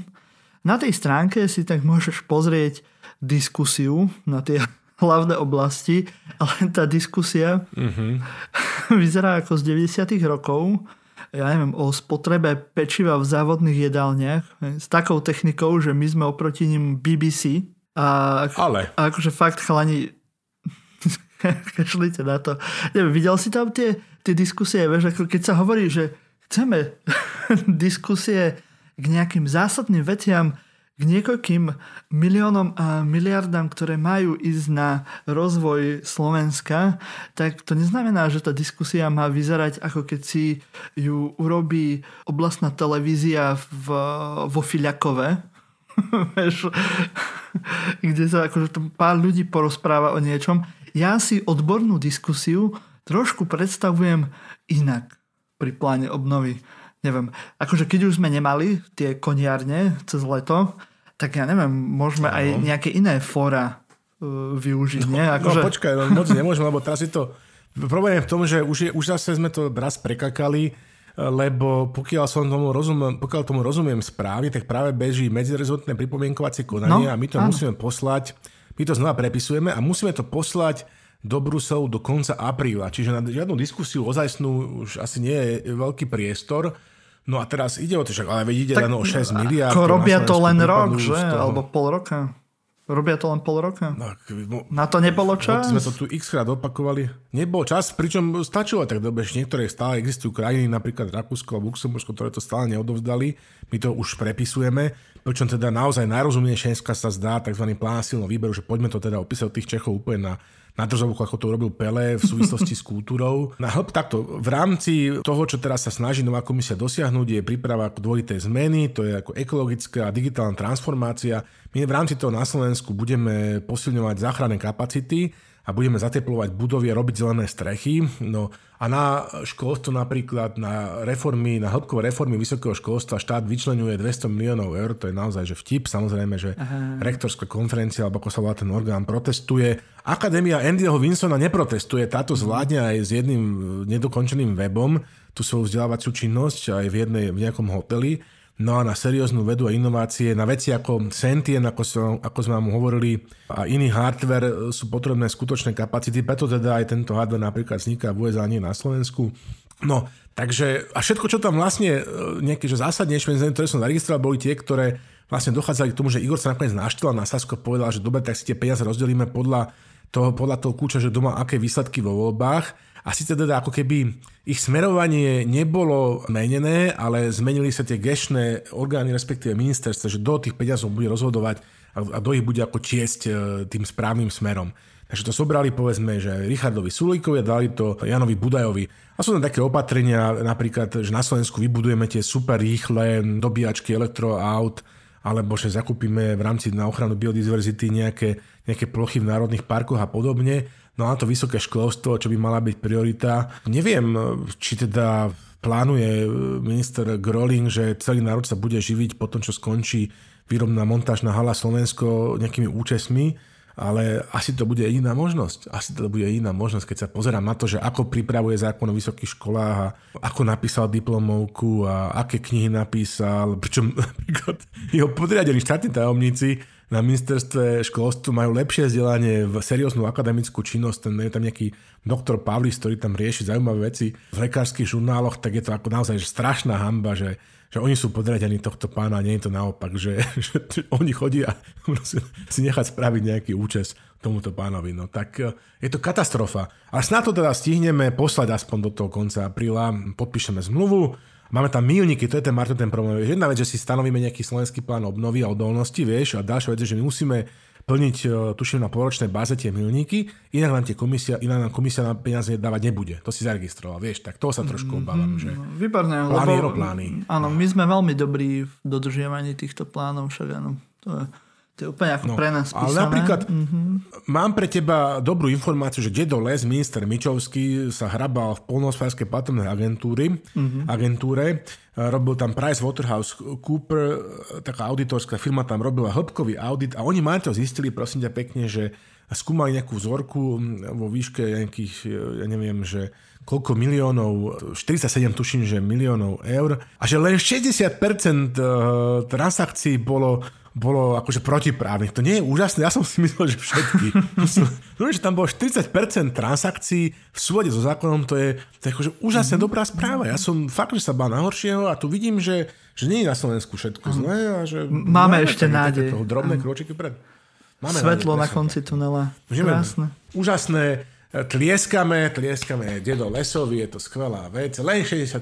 Na tej stránke si tak môžeš pozrieť diskusiu na tie hlavné oblasti, ale tá diskusia mm-hmm. vyzerá ako z 90. rokov ja neviem, o spotrebe pečiva v závodných jedálniach s takou technikou, že my sme oproti ním BBC. A, Ale. a akože fakt chalani kašlite na to. Neviem, videl si tam tie, tie diskusie, vieš, ako keď sa hovorí, že chceme diskusie k nejakým zásadným veciam, k niekoľkým miliónom a miliardám, ktoré majú ísť na rozvoj Slovenska, tak to neznamená, že tá diskusia má vyzerať ako keď si ju urobí oblastná televízia v, vo Filiakove, kde sa akože pár ľudí porozpráva o niečom. Ja si odbornú diskusiu trošku predstavujem inak pri pláne obnovy neviem, akože keď už sme nemali tie koniarne cez leto, tak ja neviem, môžeme no. aj nejaké iné fóra uh, využiť, nie? No, akože... No počkaj, no, moc nemôžeme, lebo teraz je to... Problém je v tom, že už, je, už zase sme to raz prekakali, lebo pokiaľ, som tomu rozumiem, pokiaľ tomu rozumiem správy, tak práve beží medzirezortné pripomienkovacie konanie no, a my to áno. musíme poslať, my to znova prepisujeme a musíme to poslať do Bruselu do konca apríla. Čiže na žiadnu diskusiu ozajstnú už asi nie je veľký priestor. No a teraz ide o to, že ale ide tak, len o 6 miliard. Robia to len rok, že? Alebo pol roka. Robia to len pol roka? No, Na to nebolo čas? Sme to tu x krát opakovali. Nebol čas, pričom stačilo tak dobre, že niektoré stále existujú krajiny, napríklad Rakúsko a Luxembursko, ktoré to stále neodovzdali. My to už prepisujeme, pričom teda naozaj najrozumnejšie sa zdá tzv. plán silného výberu, že poďme to teda opísať od tých Čechov úplne na na drzovku, ako to urobil Pele v súvislosti s kultúrou. Na hĺb takto, v rámci toho, čo teraz sa snaží nová komisia dosiahnuť, je príprava dvojité zmeny, to je ako ekologická a digitálna transformácia. My v rámci toho na Slovensku budeme posilňovať záchranné kapacity, a budeme zateplovať budovy a robiť zelené strechy. No a na školstvo napríklad, na reformy, na hĺbkové reformy vysokého školstva štát vyčlenuje 200 miliónov eur, to je naozaj že vtip, samozrejme, že Aha. rektorská konferencia, alebo ako sa volá ten orgán, protestuje. Akadémia Andyho Winsona neprotestuje, táto zvládne aj s jedným nedokončeným webom tú svoju vzdelávaciu činnosť aj v, jednej, v nejakom hoteli. No a na serióznu vedu a inovácie, na veci ako Sentien, ako, ako sme vám hovorili, a iný hardware sú potrebné skutočné kapacity, preto teda aj tento hardware napríklad vzniká v USA, nie na Slovensku. No, takže a všetko, čo tam vlastne e, nejaké že zásadnejšie, ktoré som zaregistroval, boli tie, ktoré vlastne dochádzali k tomu, že Igor sa nakoniec naštval na Sasko povedal, že dobre, tak si tie peniaze rozdelíme podľa toho, podľa toho kľúča, že doma aké výsledky vo voľbách a síce teda ako keby ich smerovanie nebolo menené, ale zmenili sa tie gešné orgány, respektíve ministerstva, že do tých peniazov bude rozhodovať a do ich bude ako čiesť e, tým správnym smerom. Takže to sobrali povedzme, že Richardovi Sulíkovi a dali to Janovi Budajovi. A sú tam také opatrenia, napríklad, že na Slovensku vybudujeme tie super rýchle dobíjačky elektroaut, alebo že zakúpime v rámci na ochranu biodiverzity nejaké, nejaké plochy v národných parkoch a podobne. No a to vysoké školstvo, čo by mala byť priorita. Neviem, či teda plánuje minister Groling, že celý národ sa bude živiť po tom, čo skončí výrobná montážna hala Slovensko nejakými účesmi, ale asi to bude jediná možnosť. Asi to bude jediná možnosť, keď sa pozerám na to, že ako pripravuje zákon o vysokých školách a ako napísal diplomovku a aké knihy napísal, pričom jeho podriadení štátni tajomníci na ministerstve školstva majú lepšie vzdelanie v serióznu akademickú činnosť, ten je tam nejaký doktor Pavlis, ktorý tam rieši zaujímavé veci. V lekárskych žurnáloch, tak je to ako naozaj strašná hamba, že, že oni sú podriadení tohto pána, nie je to naopak, že, že oni chodia si nechať spraviť nejaký účes tomuto pánovi. No tak e, je to katastrofa. Ale snad to teda stihneme poslať aspoň do toho konca apríla, podpíšeme zmluvu, Máme tam milníky, to je ten Marto ten problém. Jedna vec, že si stanovíme nejaký slovenský plán obnovy a odolnosti, vieš, a ďalšia vec že my musíme plniť, e, tuším, na poročnej báze tie milníky, inak nám, tie komisia, inak nám komisia na peniaze dávať nebude. To si zaregistroval, vieš, tak toho sa trošku mhm, obávam. Že Výborné, plány, lebo, plány. Áno, my sme veľmi dobrí v dodržiavaní týchto plánov, však áno. To je, To je úplne ako no, pre nás písané. Ale napríklad mm-hmm. mám pre teba dobrú informáciu, že Dedo Les, minister Mičovský, sa hrabal v polnohospodárskej platobnej agentúry, mm-hmm. agentúre. Robil tam Price Waterhouse Cooper, taká auditorská firma tam robila hĺbkový audit a oni to zistili, prosím ťa pekne, že skúmali nejakú vzorku vo výške nejakých, ja neviem, že koľko miliónov, 47 tuším, že miliónov eur a že len 60% eh, transakcií bolo bolo akože protiprávnych. To nie je úžasné, ja som si myslel, že všetky. no, že tam bolo 40% transakcií v súlade so zákonom, to je, to je akože úžasne dobrá správa. Ja som fakt, že sa bál nahoršieho a tu vidím, že, že nie je na Slovensku všetko zlé a že máme, máme ešte nádej. Toho drobné kročiky pred. Máme Svetlo nádej, na konci tunela. Krásne. Úžasné. Tlieskame, tlieskame dedo Lesovi, je to skvelá vec. Len 60%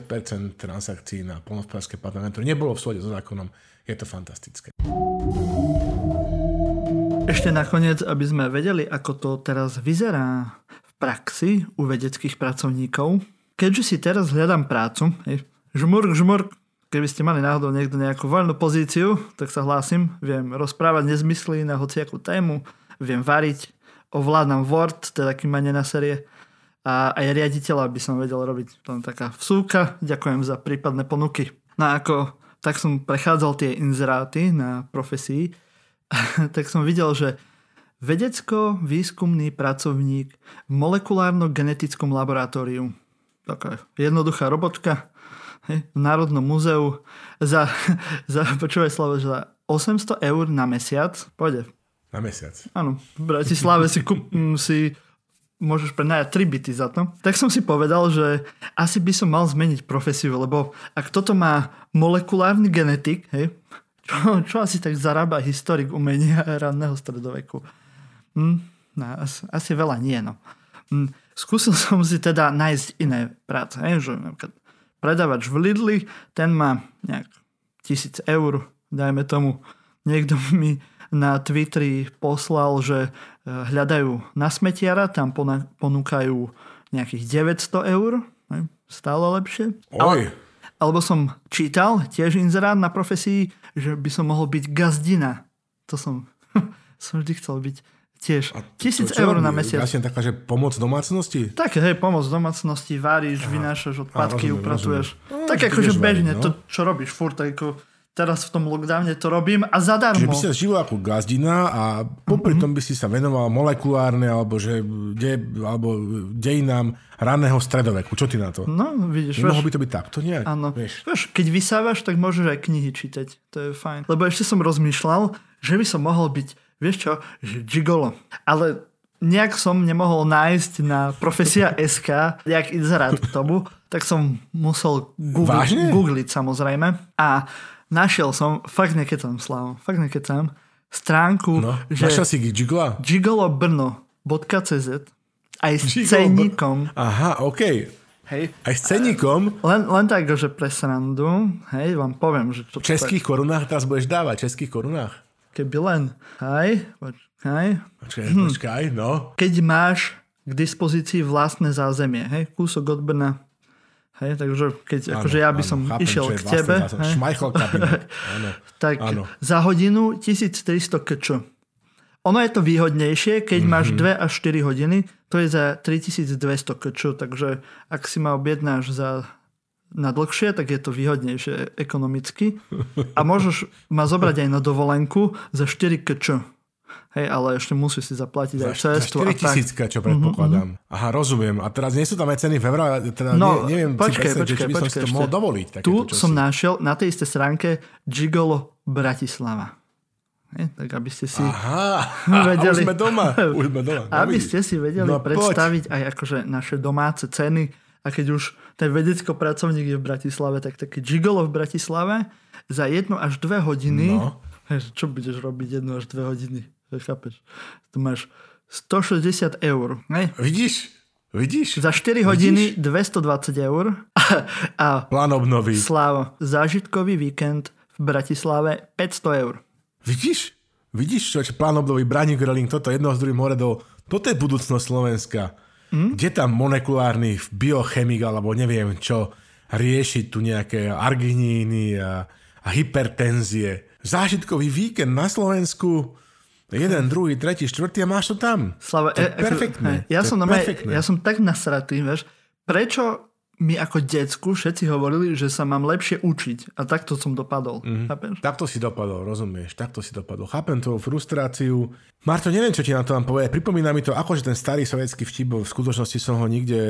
transakcií na polnospodárske parlamentu nebolo v súlade so zákonom. Je to fantastické. Ešte nakoniec, aby sme vedeli, ako to teraz vyzerá v praxi u vedeckých pracovníkov. Keďže si teraz hľadám prácu, hej, žmurk, žmurk, keby ste mali náhodou niekto nejakú voľnú pozíciu, tak sa hlásim, viem rozprávať nezmysly na hociakú tému, viem variť, ovládam Word, teda kým ma nenaserie a aj riaditeľa by som vedel robiť. To taká vsúka, ďakujem za prípadné ponuky. No ako tak som prechádzal tie inzeráty na profesii tak som videl, že vedecko-výskumný pracovník v molekulárno-genetickom laboratóriu. Taká jednoduchá robotka hej, v Národnom múzeu za, za počúvaj slovo, za 800 eur na mesiac. Pôjde. Na mesiac. Áno. V Bratislave si, kúp, si môžeš prenajať 3 byty za to. Tak som si povedal, že asi by som mal zmeniť profesiu, lebo ak toto má molekulárny genetik, hej, čo, čo asi tak zarába historik umenia ranného stredoveku? Hm, no, asi, asi veľa nie, no. Hm, skúsil som si teda nájsť iné práce. Hej, že napríklad predávač v Lidli, ten má nejak tisíc eur, dajme tomu. Niekto mi na Twitteri poslal, že e, hľadajú na smetiara, tam ponúkajú nejakých 900 eur, stále lepšie. Oj. Ale, alebo som čítal tiež inzerát na profesii, že by som mohol byť gazdina. To som, som vždy chcel byť tiež. A Tisíc eur na mesiac. Vlastne taká, že pomoc domácnosti? Tak, hej, pomoc domácnosti, varíš, vynášaš odpadky, upratuješ. No, tak akože bežne, no? to čo robíš furt, ako teraz v tom lockdowne to robím a zadarmo. Čiže by si žil ako gazdina a popri mm-hmm. tom by si sa venoval molekulárne alebo, že de, alebo dejinám raného stredoveku. Čo ty na to? No, vidíš. Mohlo by to byť takto nejak? Áno. Vieš. vieš, keď vysávaš, tak môžeš aj knihy čítať. To je fajn. Lebo ešte som rozmýšľal, že by som mohol byť, vieš čo, že gigolo. Ale nejak som nemohol nájsť na profesia SK nejak inzerát k tomu, tak som musel googli- googliť samozrejme. A našiel som, fakt nekecam Slavo, fakt nekecam, stránku, no, že... Našiel si Gigolo? gigolobrno.cz aj s Gigolo... ceníkom. Aha, OK. Hej. Aj s ceníkom? Len, len tak, že pre srandu, hej, vám poviem, že čo... V českých tak... korunách teraz budeš dávať, v českých korunách? Keby len, hej, počkaj. Počkaj, hm. počkaj, no. Keď máš k dispozícii vlastné zázemie, hej, kúsok od Brna, Hej, takže keď áno, akože ja by som áno, chápem, išiel k tebe, šmajchol tak áno. za hodinu 1300 kč. Ono je to výhodnejšie, keď mm-hmm. máš 2 až 4 hodiny, to je za 3200 kč, takže ak si ma objednáš za na dlhšie, tak je to výhodnejšie ekonomicky. A môžeš ma zobrať aj na dovolenku za 4 kč. Hej, ale ešte musíš si zaplatiť za, aj cestu. Za 4 tisícka, čo predpokladám. Mm-hmm. Aha, rozumiem. A teraz nie sú tam aj ceny v eurách, teda no, nie, neviem počkej, si počkej, či by počkej, som si to mohol dovoliť. Tu som si... našiel na tej istej stránke Gigolo Bratislava. Hej, tak aby ste si Aha, vedeli, už sme doma. Už sme doma. aby ste si vedeli no, predstaviť poď. aj akože naše domáce ceny a keď už ten vedecko pracovník je v Bratislave, tak taký gigolo v Bratislave za jednu až dve hodiny, no. čo budeš robiť jednu až dve hodiny? Chápeš? Tu máš 160 eur. Ne? Vidíš? Vidíš? Za 4 hodiny Vidíš? 220 eur. A, Plán obnovy. Sláva. Zážitkový víkend v Bratislave 500 eur. Vidíš? Vidíš, čo, plán obnovy, Braník Reling, toto jedno z druhým horedol. Toto je budúcnosť Slovenska. Mm? Kde tam molekulárny biochemik alebo neviem čo riešiť tu nejaké arginíny a, a hypertenzie. Zážitkový víkend na Slovensku Jeden, druhý, tretí, štvrtý a máš to tam. Slava, to je e, ako- perfektné. hej, Ja, To je som normálne- perfektné. ja som tak nasratý, vieš, prečo mi ako decku všetci hovorili, že sa mám lepšie učiť. A takto som dopadol. Mhm. Mm-hmm. Takto si dopadol, rozumieš, takto si dopadol. Chápem tvoju frustráciu. Marto, neviem, čo ti na to mám povedať. Pripomína mi to, akože ten starý sovietský vtip, v skutočnosti som ho nikde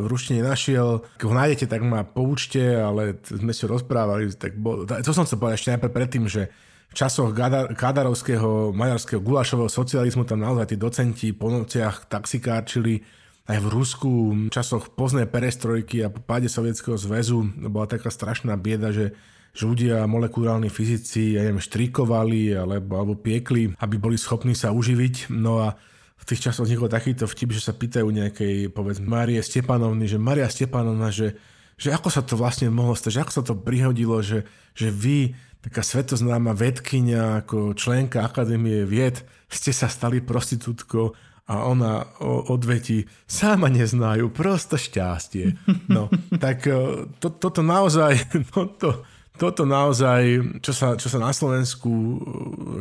v ruštine našiel. Keď ho nájdete, tak ma poučte, ale sme si rozprávali. Tak bol, to som chcel povedať ešte najprv predtým, že v časoch Kadarovského, maďarského gulašového socializmu tam naozaj tí docenti po nociach taxikárčili aj v Rusku v časoch poznej perestrojky a po páde Sovietskeho zväzu bola taká strašná bieda, že že ľudia, molekulárni fyzici, ja neviem, štrikovali alebo, alebo piekli, aby boli schopní sa uživiť. No a v tých časoch vznikol takýto vtip, že sa pýtajú nejakej, povedz, Marie Stepanovny, že Maria Stepanovna, že, že ako sa to vlastne mohlo stať, že ako sa to prihodilo, že, že vy, taká svetoznáma vedkynia, ako členka Akadémie vied, ste sa stali prostitútkou a ona odvetí, sama neznajú, prosto šťastie. No, tak e, to, toto naozaj, toto, toto naozaj, čo sa, čo sa na Slovensku e,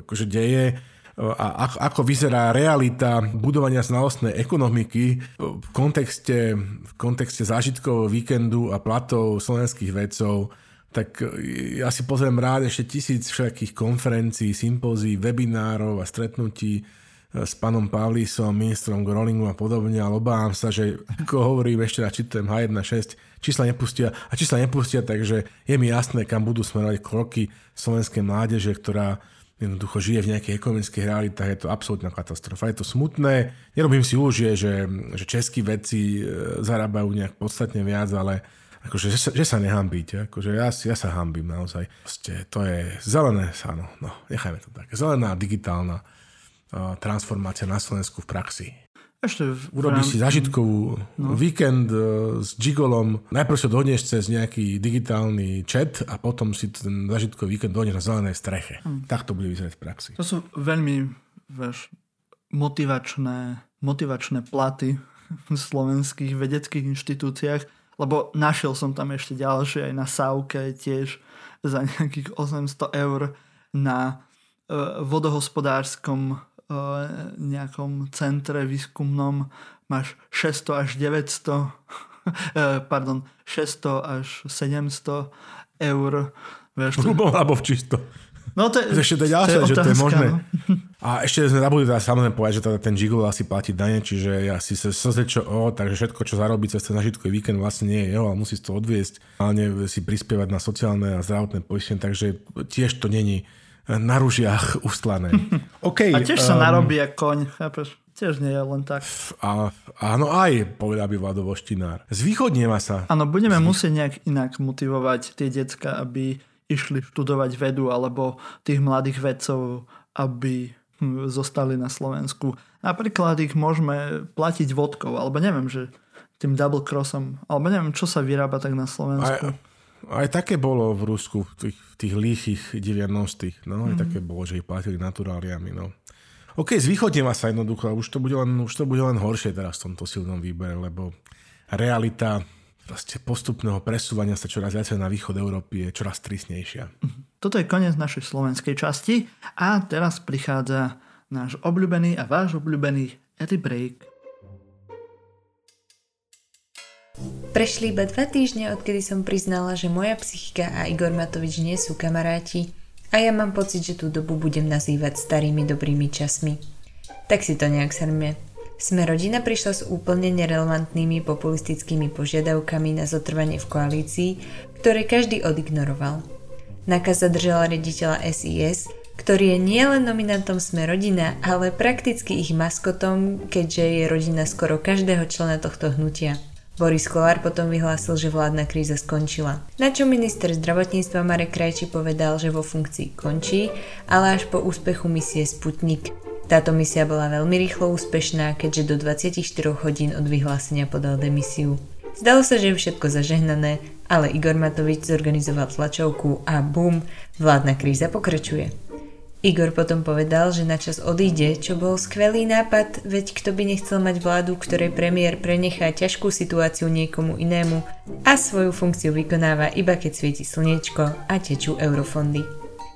akože deje, e, a ako, vyzerá realita budovania znalostnej ekonomiky v kontexte, v kontexte zážitkového víkendu a platov slovenských vedcov, tak e, ja si pozriem rád ešte tisíc všetkých konferencií, sympózií, webinárov a stretnutí e, s pánom Pavlísom, ministrom Grolingom a podobne, ale obávam sa, že ako hovorím, ešte raz čítam H1.6, čísla nepustia a čísla nepustia, takže je mi jasné, kam budú smerovať kroky slovenskej mládeže, ktorá jednoducho žije v nejakých ekonomických realitách, je to absolútna katastrofa. Je to smutné, nerobím si ilúžie, že, že českí vedci e, zarábajú nejak podstatne viac, ale akože, že, sa, že sa nehambíte, akože ja, ja sa hambím naozaj. Proste, to je zelené, áno, no, nechajme to tak. Zelená digitálna uh, transformácia na Slovensku v praxi. Ešte v, Urobíš si zážitkovú no. víkend uh, s gigolom, najprv si ho donieš cez nejaký digitálny chat a potom si ten zážitkový víkend donieš na zelenej streche. Hmm. Tak to bude vyzerať v praxi. To sú veľmi vieš, motivačné, motivačné platy v slovenských vedeckých inštitúciách, lebo našiel som tam ešte ďalšie aj na Sávke tiež za nejakých 800 eur na uh, vodohospodárskom uh, nejakom centre výskumnom máš 600 až 900 eh, pardon, 600 až 700 eur. Vieš, to, Hrubom alebo v čisto. No to, je- Ešte to je ďalšie, že to je možné. no. A ešte sme zabudli teda samozrejme povedať, že teda ten Gigolo asi platí dane, čiže ja si sa SZČO, takže všetko, čo zarobí cez ten zažitkový víkend vlastne nie je jeho, ale musí to odviesť, hlavne si prispievať na sociálne a zdravotné poistenie, takže tiež to není na ružiach ustlané. OK. A tiež sa um, narobí ako koň, chápeš? Tiež nie je len tak. A, áno, aj, povedal by Vlado Voštinár. Zvýchodnieva sa. Áno, budeme musieť nejak inak motivovať tie decka, aby išli študovať vedu, alebo tých mladých vedcov, aby hm, zostali na Slovensku. Napríklad ich môžeme platiť vodkou, alebo neviem, že tým double crossom, alebo neviem, čo sa vyrába tak na Aj, Slovensku. aj také bolo v Rusku, v tých, v tých líchých 90 no, aj mm. také bolo, že ich platili naturáliami, no. OK, zvýchodnieva sa jednoducho, už to, bude len, už to bude len horšie teraz v tomto silnom výbere, lebo realita proste postupného presúvania sa čoraz viacej na východ Európy je čoraz trísnejšia. Toto je koniec našej slovenskej časti a teraz prichádza náš obľúbený a váš obľúbený Eddie Break. Prešli iba dva týždne, odkedy som priznala, že moja psychika a Igor Matovič nie sú kamaráti a ja mám pocit, že tú dobu budem nazývať starými dobrými časmi. Tak si to nejak srme. Sme rodina prišla s úplne nerelevantnými populistickými požiadavkami na zotrvanie v koalícii, ktoré každý odignoroval. Naka zadržala rediteľa SIS, ktorý je nielen nominantom Sme rodina, ale prakticky ich maskotom, keďže je rodina skoro každého člena tohto hnutia. Boris Kolár potom vyhlásil, že vládna kríza skončila. Na čo minister zdravotníctva Marek Krajči povedal, že vo funkcii končí, ale až po úspechu misie Sputnik. Táto misia bola veľmi rýchlo úspešná, keďže do 24 hodín od vyhlásenia podal demisiu. Zdalo sa, že je všetko zažehnané, ale Igor Matovič zorganizoval tlačovku a bum, vládna kríza pokračuje. Igor potom povedal, že načas odíde, čo bol skvelý nápad, veď kto by nechcel mať vládu, ktorej premiér prenechá ťažkú situáciu niekomu inému a svoju funkciu vykonáva iba keď svieti slniečko a tečú eurofondy.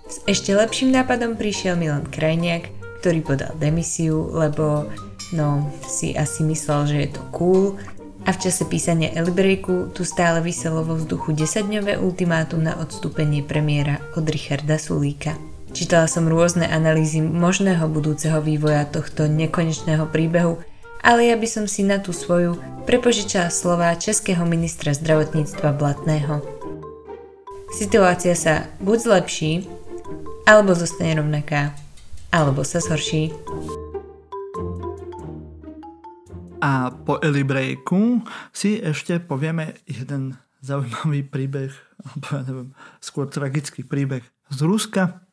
S ešte lepším nápadom prišiel Milan Krajniak, ktorý podal demisiu, lebo no si asi myslel, že je to cool a v čase písania Elibreaku tu stále vyselo vo vzduchu 10-dňové ultimátum na odstúpenie premiéra od Richarda Sulíka. Čítala som rôzne analýzy možného budúceho vývoja tohto nekonečného príbehu, ale ja by som si na tú svoju prepožičala slova českého ministra zdravotníctva Blatného. Situácia sa buď zlepší, alebo zostane rovnaká, alebo sa zhorší. A po Eli Breaku si ešte povieme jeden zaujímavý príbeh, alebo ja neviem, skôr tragický príbeh z Ruska,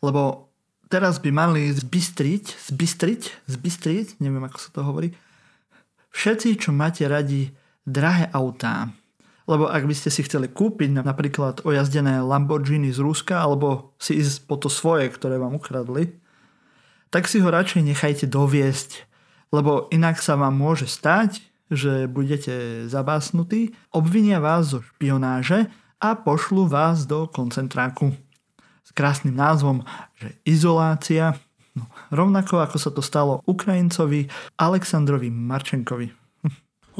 lebo teraz by mali zbystriť, zbystriť, zbystriť, neviem ako sa to hovorí, všetci, čo máte radi drahé autá. Lebo ak by ste si chceli kúpiť napríklad ojazdené Lamborghini z Ruska alebo si ísť po to svoje, ktoré vám ukradli, tak si ho radšej nechajte doviesť, lebo inak sa vám môže stať, že budete zabásnutí, obvinia vás zo špionáže a pošlu vás do koncentráku. S krásnym názvom, že izolácia, no, rovnako ako sa to stalo Ukrajincovi Aleksandrovi Marčenkovi.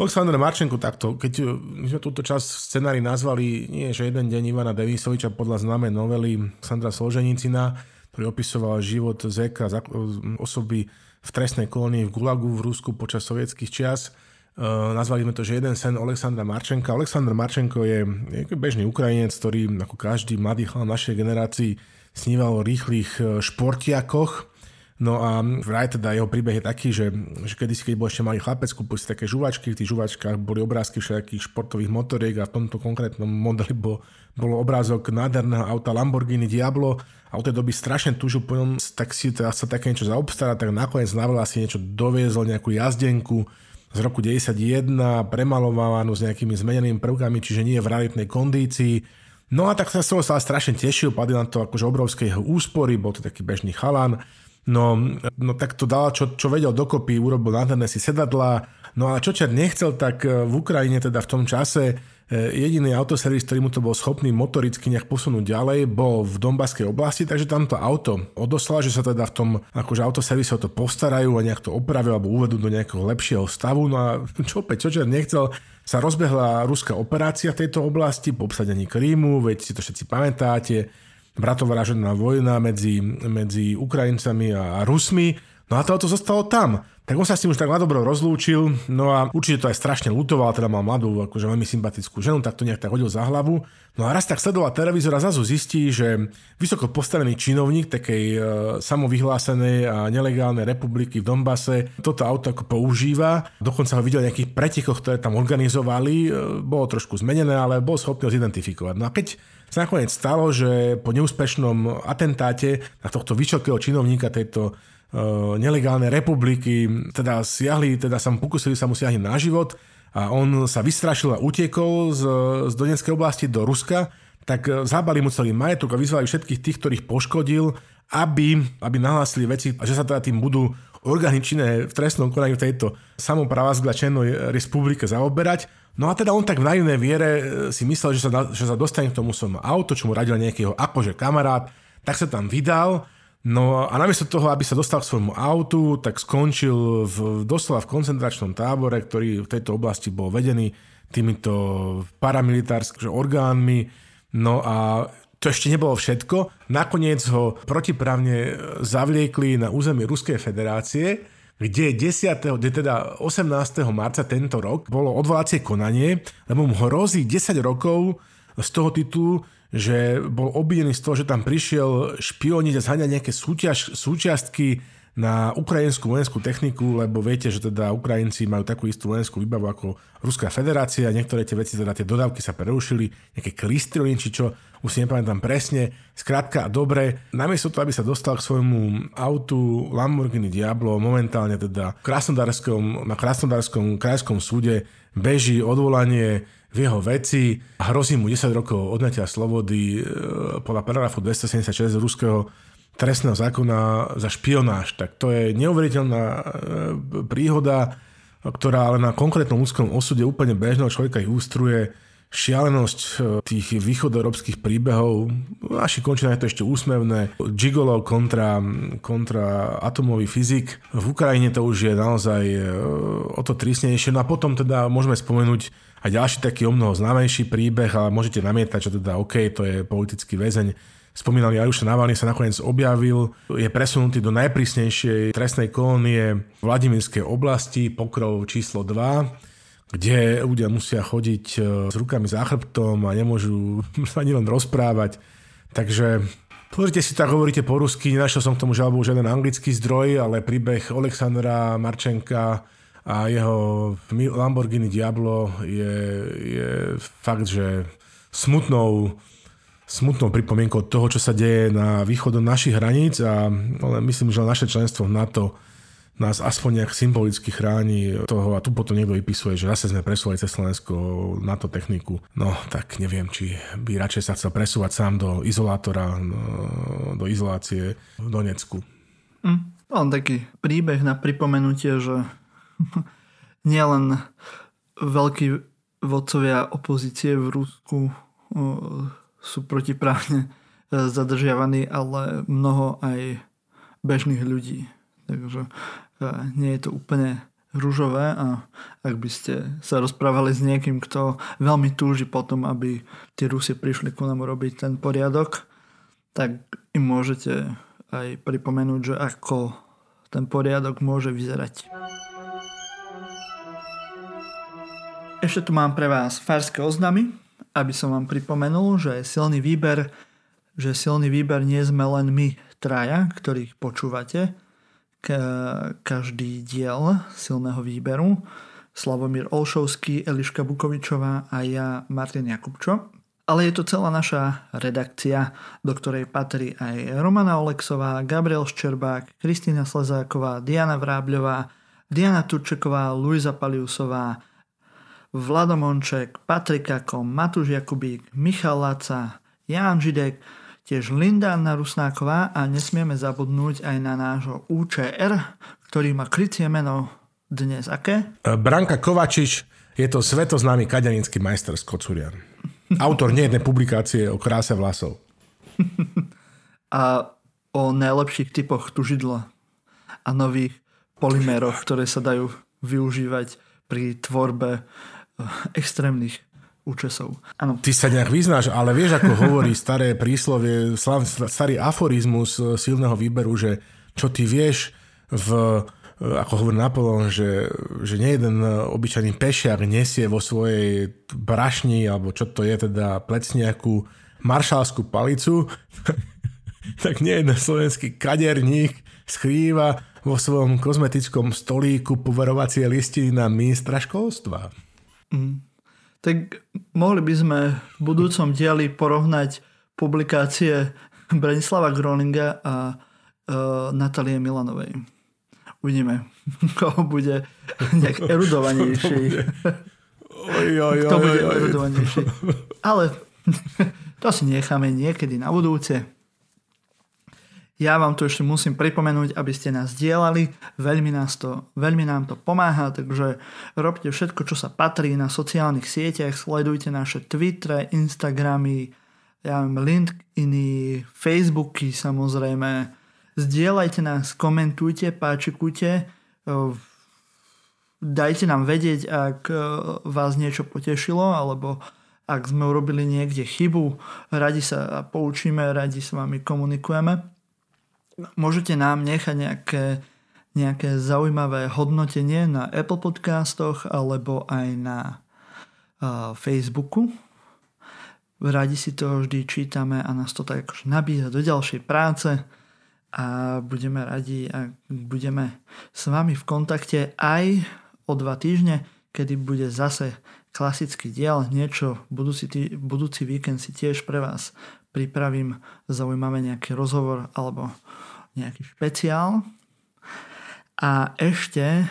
Aleksandr Marčenko takto, keď my sme túto časť scenári nazvali nie, že jeden deň Ivana Devisoviča podľa známej novely Sandra Solženicina, ktorý opisoval život Zeka, osoby v trestnej kolónii v Gulagu v Rusku počas sovietských čias. Uh, nazvali sme to, že jeden sen Alexandra Marčenka. Aleksandr Marčenko je, je bežný Ukrajinec, ktorý ako každý mladý chlap našej generácii sníval o rýchlych športiakoch. No a vraj teda jeho príbeh je taký, že, že kedysi, keď bol ešte malý chlapec, kúpil si také žuvačky, v tých žuvačkách boli obrázky všetkých športových motoriek a v tomto konkrétnom modeli bol, bol obrázok nádherného auta Lamborghini Diablo a od tej doby strašne túžil po ňom, tak si teda sa také niečo zaobstarať, tak nakoniec na si niečo doviezol, nejakú jazdenku, z roku 91, premalovanú s nejakými zmenenými prvkami, čiže nie v realitnej kondícii. No a tak sa som sa strašne tešil, padli na to akože obrovské jeho úspory, bol to taký bežný chalan. No, no tak to dal, čo, čo vedel dokopy, urobil nádherné si sedadla. No a čo čer nechcel, tak v Ukrajine teda v tom čase E, jediný autoservis, ktorý mu to bol schopný motoricky nejak posunúť ďalej, bol v Donbaskej oblasti, takže tam to auto odoslal, že sa teda v tom akože autoservise o to postarajú a nejak to opravia alebo uvedú do nejakého lepšieho stavu. No a čo opäť, čo nechcel, sa rozbehla ruská operácia v tejto oblasti po obsadení Krímu, veď si to všetci pamätáte, bratovražená vojna medzi, medzi Ukrajincami a Rusmi. No a to auto zostalo tam. Tak on sa s tým už tak nadobro rozlúčil, no a určite to aj strašne lutoval, teda mal mladú, akože veľmi sympatickú ženu, tak to nejak tak hodil za hlavu. No a raz tak sledoval televízor a zrazu zistí, že vysoko postavený činovník takej e, samovyhlásenej a nelegálnej republiky v Donbase toto auto ako používa. Dokonca ho videl nejakých pretekoch, ktoré tam organizovali. E, bolo trošku zmenené, ale bol schopný ho zidentifikovať. No a keď sa nakoniec stalo, že po neúspešnom atentáte na tohto vysokého činovníka tejto nelegálne republiky, teda siahli, teda sa pokusili sa mu siahnuť na život a on sa vystrašil a utiekol z, z Donetskej oblasti do Ruska, tak eh, zabali mu celý majetok a vyzvali všetkých tých, ktorých poškodil, aby, aby nahlásili veci, a že sa teda tým budú orgány v trestnom konaní v tejto samopravazglačenej republike zaoberať. No a teda on tak v naivnej viere eh, si myslel, že sa, že sa dostane k tomu svojmu auto, čo mu radil nejakého akože kamarát, tak sa tam vydal No a namiesto toho, aby sa dostal k svojmu autu, tak skončil v, doslova v koncentračnom tábore, ktorý v tejto oblasti bol vedený týmito paramilitárskými orgánmi. No a to ešte nebolo všetko. Nakoniec ho protiprávne zavliekli na územie Ruskej federácie, kde 10. kde teda 18. marca tento rok bolo odvolacie konanie, lebo mu hrozí 10 rokov z toho titulu, že bol obvinený z toho, že tam prišiel špioniť a zhaňať nejaké súťaž, súčiastky na ukrajinskú vojenskú techniku, lebo viete, že teda Ukrajinci majú takú istú vojenskú výbavu ako Ruská federácia, niektoré tie veci, teda tie dodávky sa prerušili, nejaké klistrony, či čo, už si nepamätám presne. Skrátka, dobre, namiesto toho, aby sa dostal k svojmu autu Lamborghini Diablo, momentálne teda v Krasnodarskom, na Krasnodarskom krajskom súde beží odvolanie v jeho veci a hrozí mu 10 rokov odňatia slobody e, podľa paragrafu 276 ruského trestného zákona za špionáž. Tak to je neuveriteľná e, príhoda, ktorá ale na konkrétnom ľudskom osude úplne bežného človeka ústruje šialenosť e, tých východoeurópskych príbehov. Naši končina je to ešte úsmevné. Gigolo kontra, kontra atomový fyzik. V Ukrajine to už je naozaj e, o to tristnejšie. No a potom teda môžeme spomenúť aj ďalší taký o mnoho známejší príbeh, ale môžete namietať, že teda OK, to je politický väzeň. Spomínali Aruša Navalny sa nakoniec objavil, je presunutý do najprísnejšej trestnej kolónie Vladimirskej oblasti, pokrov číslo 2 kde ľudia musia chodiť e, s rukami za chrbtom a nemôžu ani len rozprávať. Takže pozrite si tak, hovoríte po rusky, nenašiel som k tomu žalbu žiaden anglický zdroj, ale príbeh Alexandra Marčenka a jeho Lamborghini Diablo je, je fakt, že smutnou smutnou pripomienkou toho, čo sa deje na východ od našich hraníc a ale myslím, že naše členstvo v NATO nás aspoň nejak symbolicky chráni toho a tu potom niekto vypisuje, že zase sme presúvali cez Slovensko na to techniku. No tak neviem, či by radšej sa chcel presúvať sám do izolátora, no, do izolácie v Donecku. Mm, mám taký príbeh na pripomenutie, že nielen veľkí vodcovia opozície v Rusku sú protiprávne e, zadržiavaní, ale mnoho aj bežných ľudí. Takže nie je to úplne rúžové a ak by ste sa rozprávali s niekým, kto veľmi túži potom, aby tie Rusie prišli ku nám robiť ten poriadok, tak im môžete aj pripomenúť, že ako ten poriadok môže vyzerať. Ešte tu mám pre vás farské oznamy, aby som vám pripomenul, že silný výber, že silný výber nie sme len my traja, ktorých počúvate, každý diel silného výberu. Slavomír Olšovský, Eliška Bukovičová a ja Martin Jakubčo. Ale je to celá naša redakcia, do ktorej patrí aj Romana Oleksová, Gabriel Ščerbák, Kristýna Slezáková, Diana Vrábľová, Diana Turčeková, Luisa Paliusová, Vlado Monček, Patrika Kom, Matúš Jakubík, Michal Laca, Ján Židek, tiež Linda Anna Rusnáková a nesmieme zabudnúť aj na nášho UČR, ktorý má krycie meno dnes aké? E, Branka Kovačič je to svetoznámy kaďanínsky majster z Kocurian. Autor nejednej publikácie o kráse vlasov. a o najlepších typoch tužidla a nových polyméroch, ktoré sa dajú využívať pri tvorbe e, extrémnych účesov. Ano. Ty sa nejak vyznáš, ale vieš, ako hovorí staré príslovie, starý aforizmus e, silného výberu, že čo ty vieš v e, ako hovorí Napoleon, že, že nejeden obyčajný pešiak nesie vo svojej brašni, alebo čo to je teda plecniaku, maršálskú palicu, tak nejeden slovenský kaderník skrýva vo svojom kozmetickom stolíku poverovacie listiny na ministra školstva. Mm tak mohli by sme v budúcom dieli porovnať publikácie Branislava Groninga a uh, Natalie Milanovej. Uvidíme, koho bude nejak erudovanejší. Kto bude erudovanejší. Ale to si necháme niekedy na budúce. Ja vám to ešte musím pripomenúť, aby ste nás dielali. Veľmi, nás to, veľmi nám to pomáha, takže robte všetko, čo sa patrí na sociálnych sieťach. Sledujte naše Twitter, Instagramy, ja mám LinkedIny, Facebooky samozrejme. Zdieľajte nás, komentujte, páčikujte. Dajte nám vedieť, ak vás niečo potešilo, alebo ak sme urobili niekde chybu. Radi sa poučíme, radi s vami komunikujeme môžete nám nechať nejaké, nejaké zaujímavé hodnotenie na Apple podcastoch alebo aj na uh, Facebooku. Radi si to vždy čítame a nás to tak akože nabíja do ďalšej práce a budeme radi, ak budeme s vami v kontakte aj o dva týždne, kedy bude zase klasický diel, niečo budúci, tý, budúci víkend si tiež pre vás pripravím zaujímavé nejaký rozhovor alebo nejaký špeciál. A ešte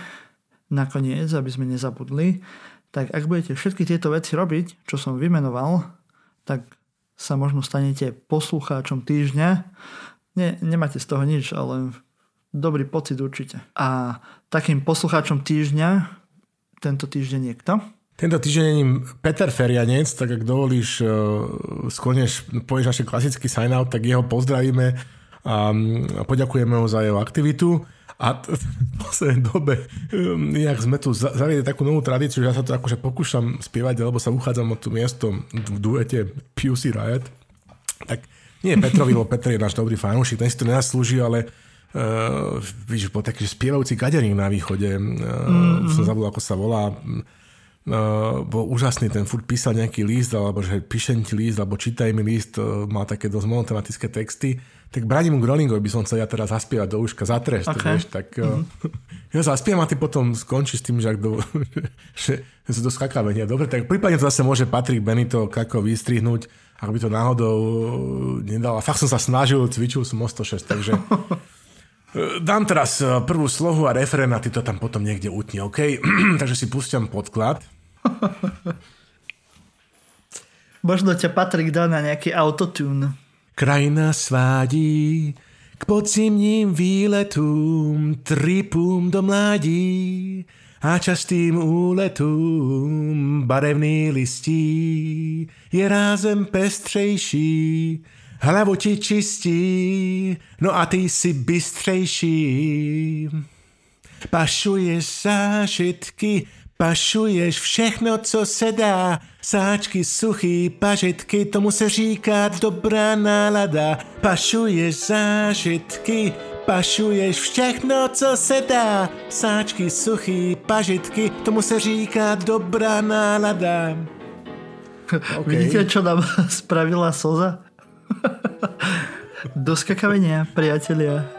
nakoniec, aby sme nezabudli, tak ak budete všetky tieto veci robiť, čo som vymenoval, tak sa možno stanete poslucháčom týždňa. Nie, nemáte z toho nič, ale dobrý pocit určite. A takým poslucháčom týždňa tento týždeň je kto? Tento týždeň je Peter Ferianec, tak ak dovolíš, sklonieš, povieš naše klasický sign-out, tak jeho pozdravíme a poďakujeme ho za jeho aktivitu. A v poslednej dobe, nejak sme tu zaviedli takú novú tradíciu, že ja sa to akože pokúšam spievať, alebo sa uchádzam o tú miesto v duete Pussy Riot. Tak nie Petrovi, lebo Petr je náš dobrý fanúšik, ten si to nenaslúži, ale uh, víš, bol taký spievajúci kadering na východe, uh, mm-hmm. som zabudol, ako sa volá, Uh, bol úžasný, ten furt písal nejaký list, alebo že píšem ti list, alebo čítaj mi list, uh, má také dosť monotematické texty. Tak Branimu Groningovi by som chcel ja teraz zaspievať do uška za trest, okay. vieš, tak uh, mm-hmm. ja zaspievam a ty potom skončíš s tým, že, do, že, že sa to skakavenia. Dobre, tak prípadne to zase môže Patrik Benito kako vystrihnúť, ak by to náhodou nedal. A fakt som sa snažil, cvičil som o 106, takže Dám teraz prvú slohu a refrén a ty to tam potom niekde utni, OK? Takže si púšťam podklad. Možno ťa Patrik dá na nejaký autotune. Krajina svádí k podzimním výletům, tripům do mládí a častým úletům barevný listí je rázem pestřejší, hlavu ti čistí, no a ty jsi bystřejší. Pašuješ zážitky, Pašuješ všechno, co se dá, sáčky, suchý, pažitky, tomu se říká dobrá nálada. Pašuješ zážitky, pašuješ všechno, co se dá, sáčky, suchý, pažitky, tomu se říká dobrá nálada. Okay. Vidíte, čo nám spravila Soza? Do skakavenia, priatelia.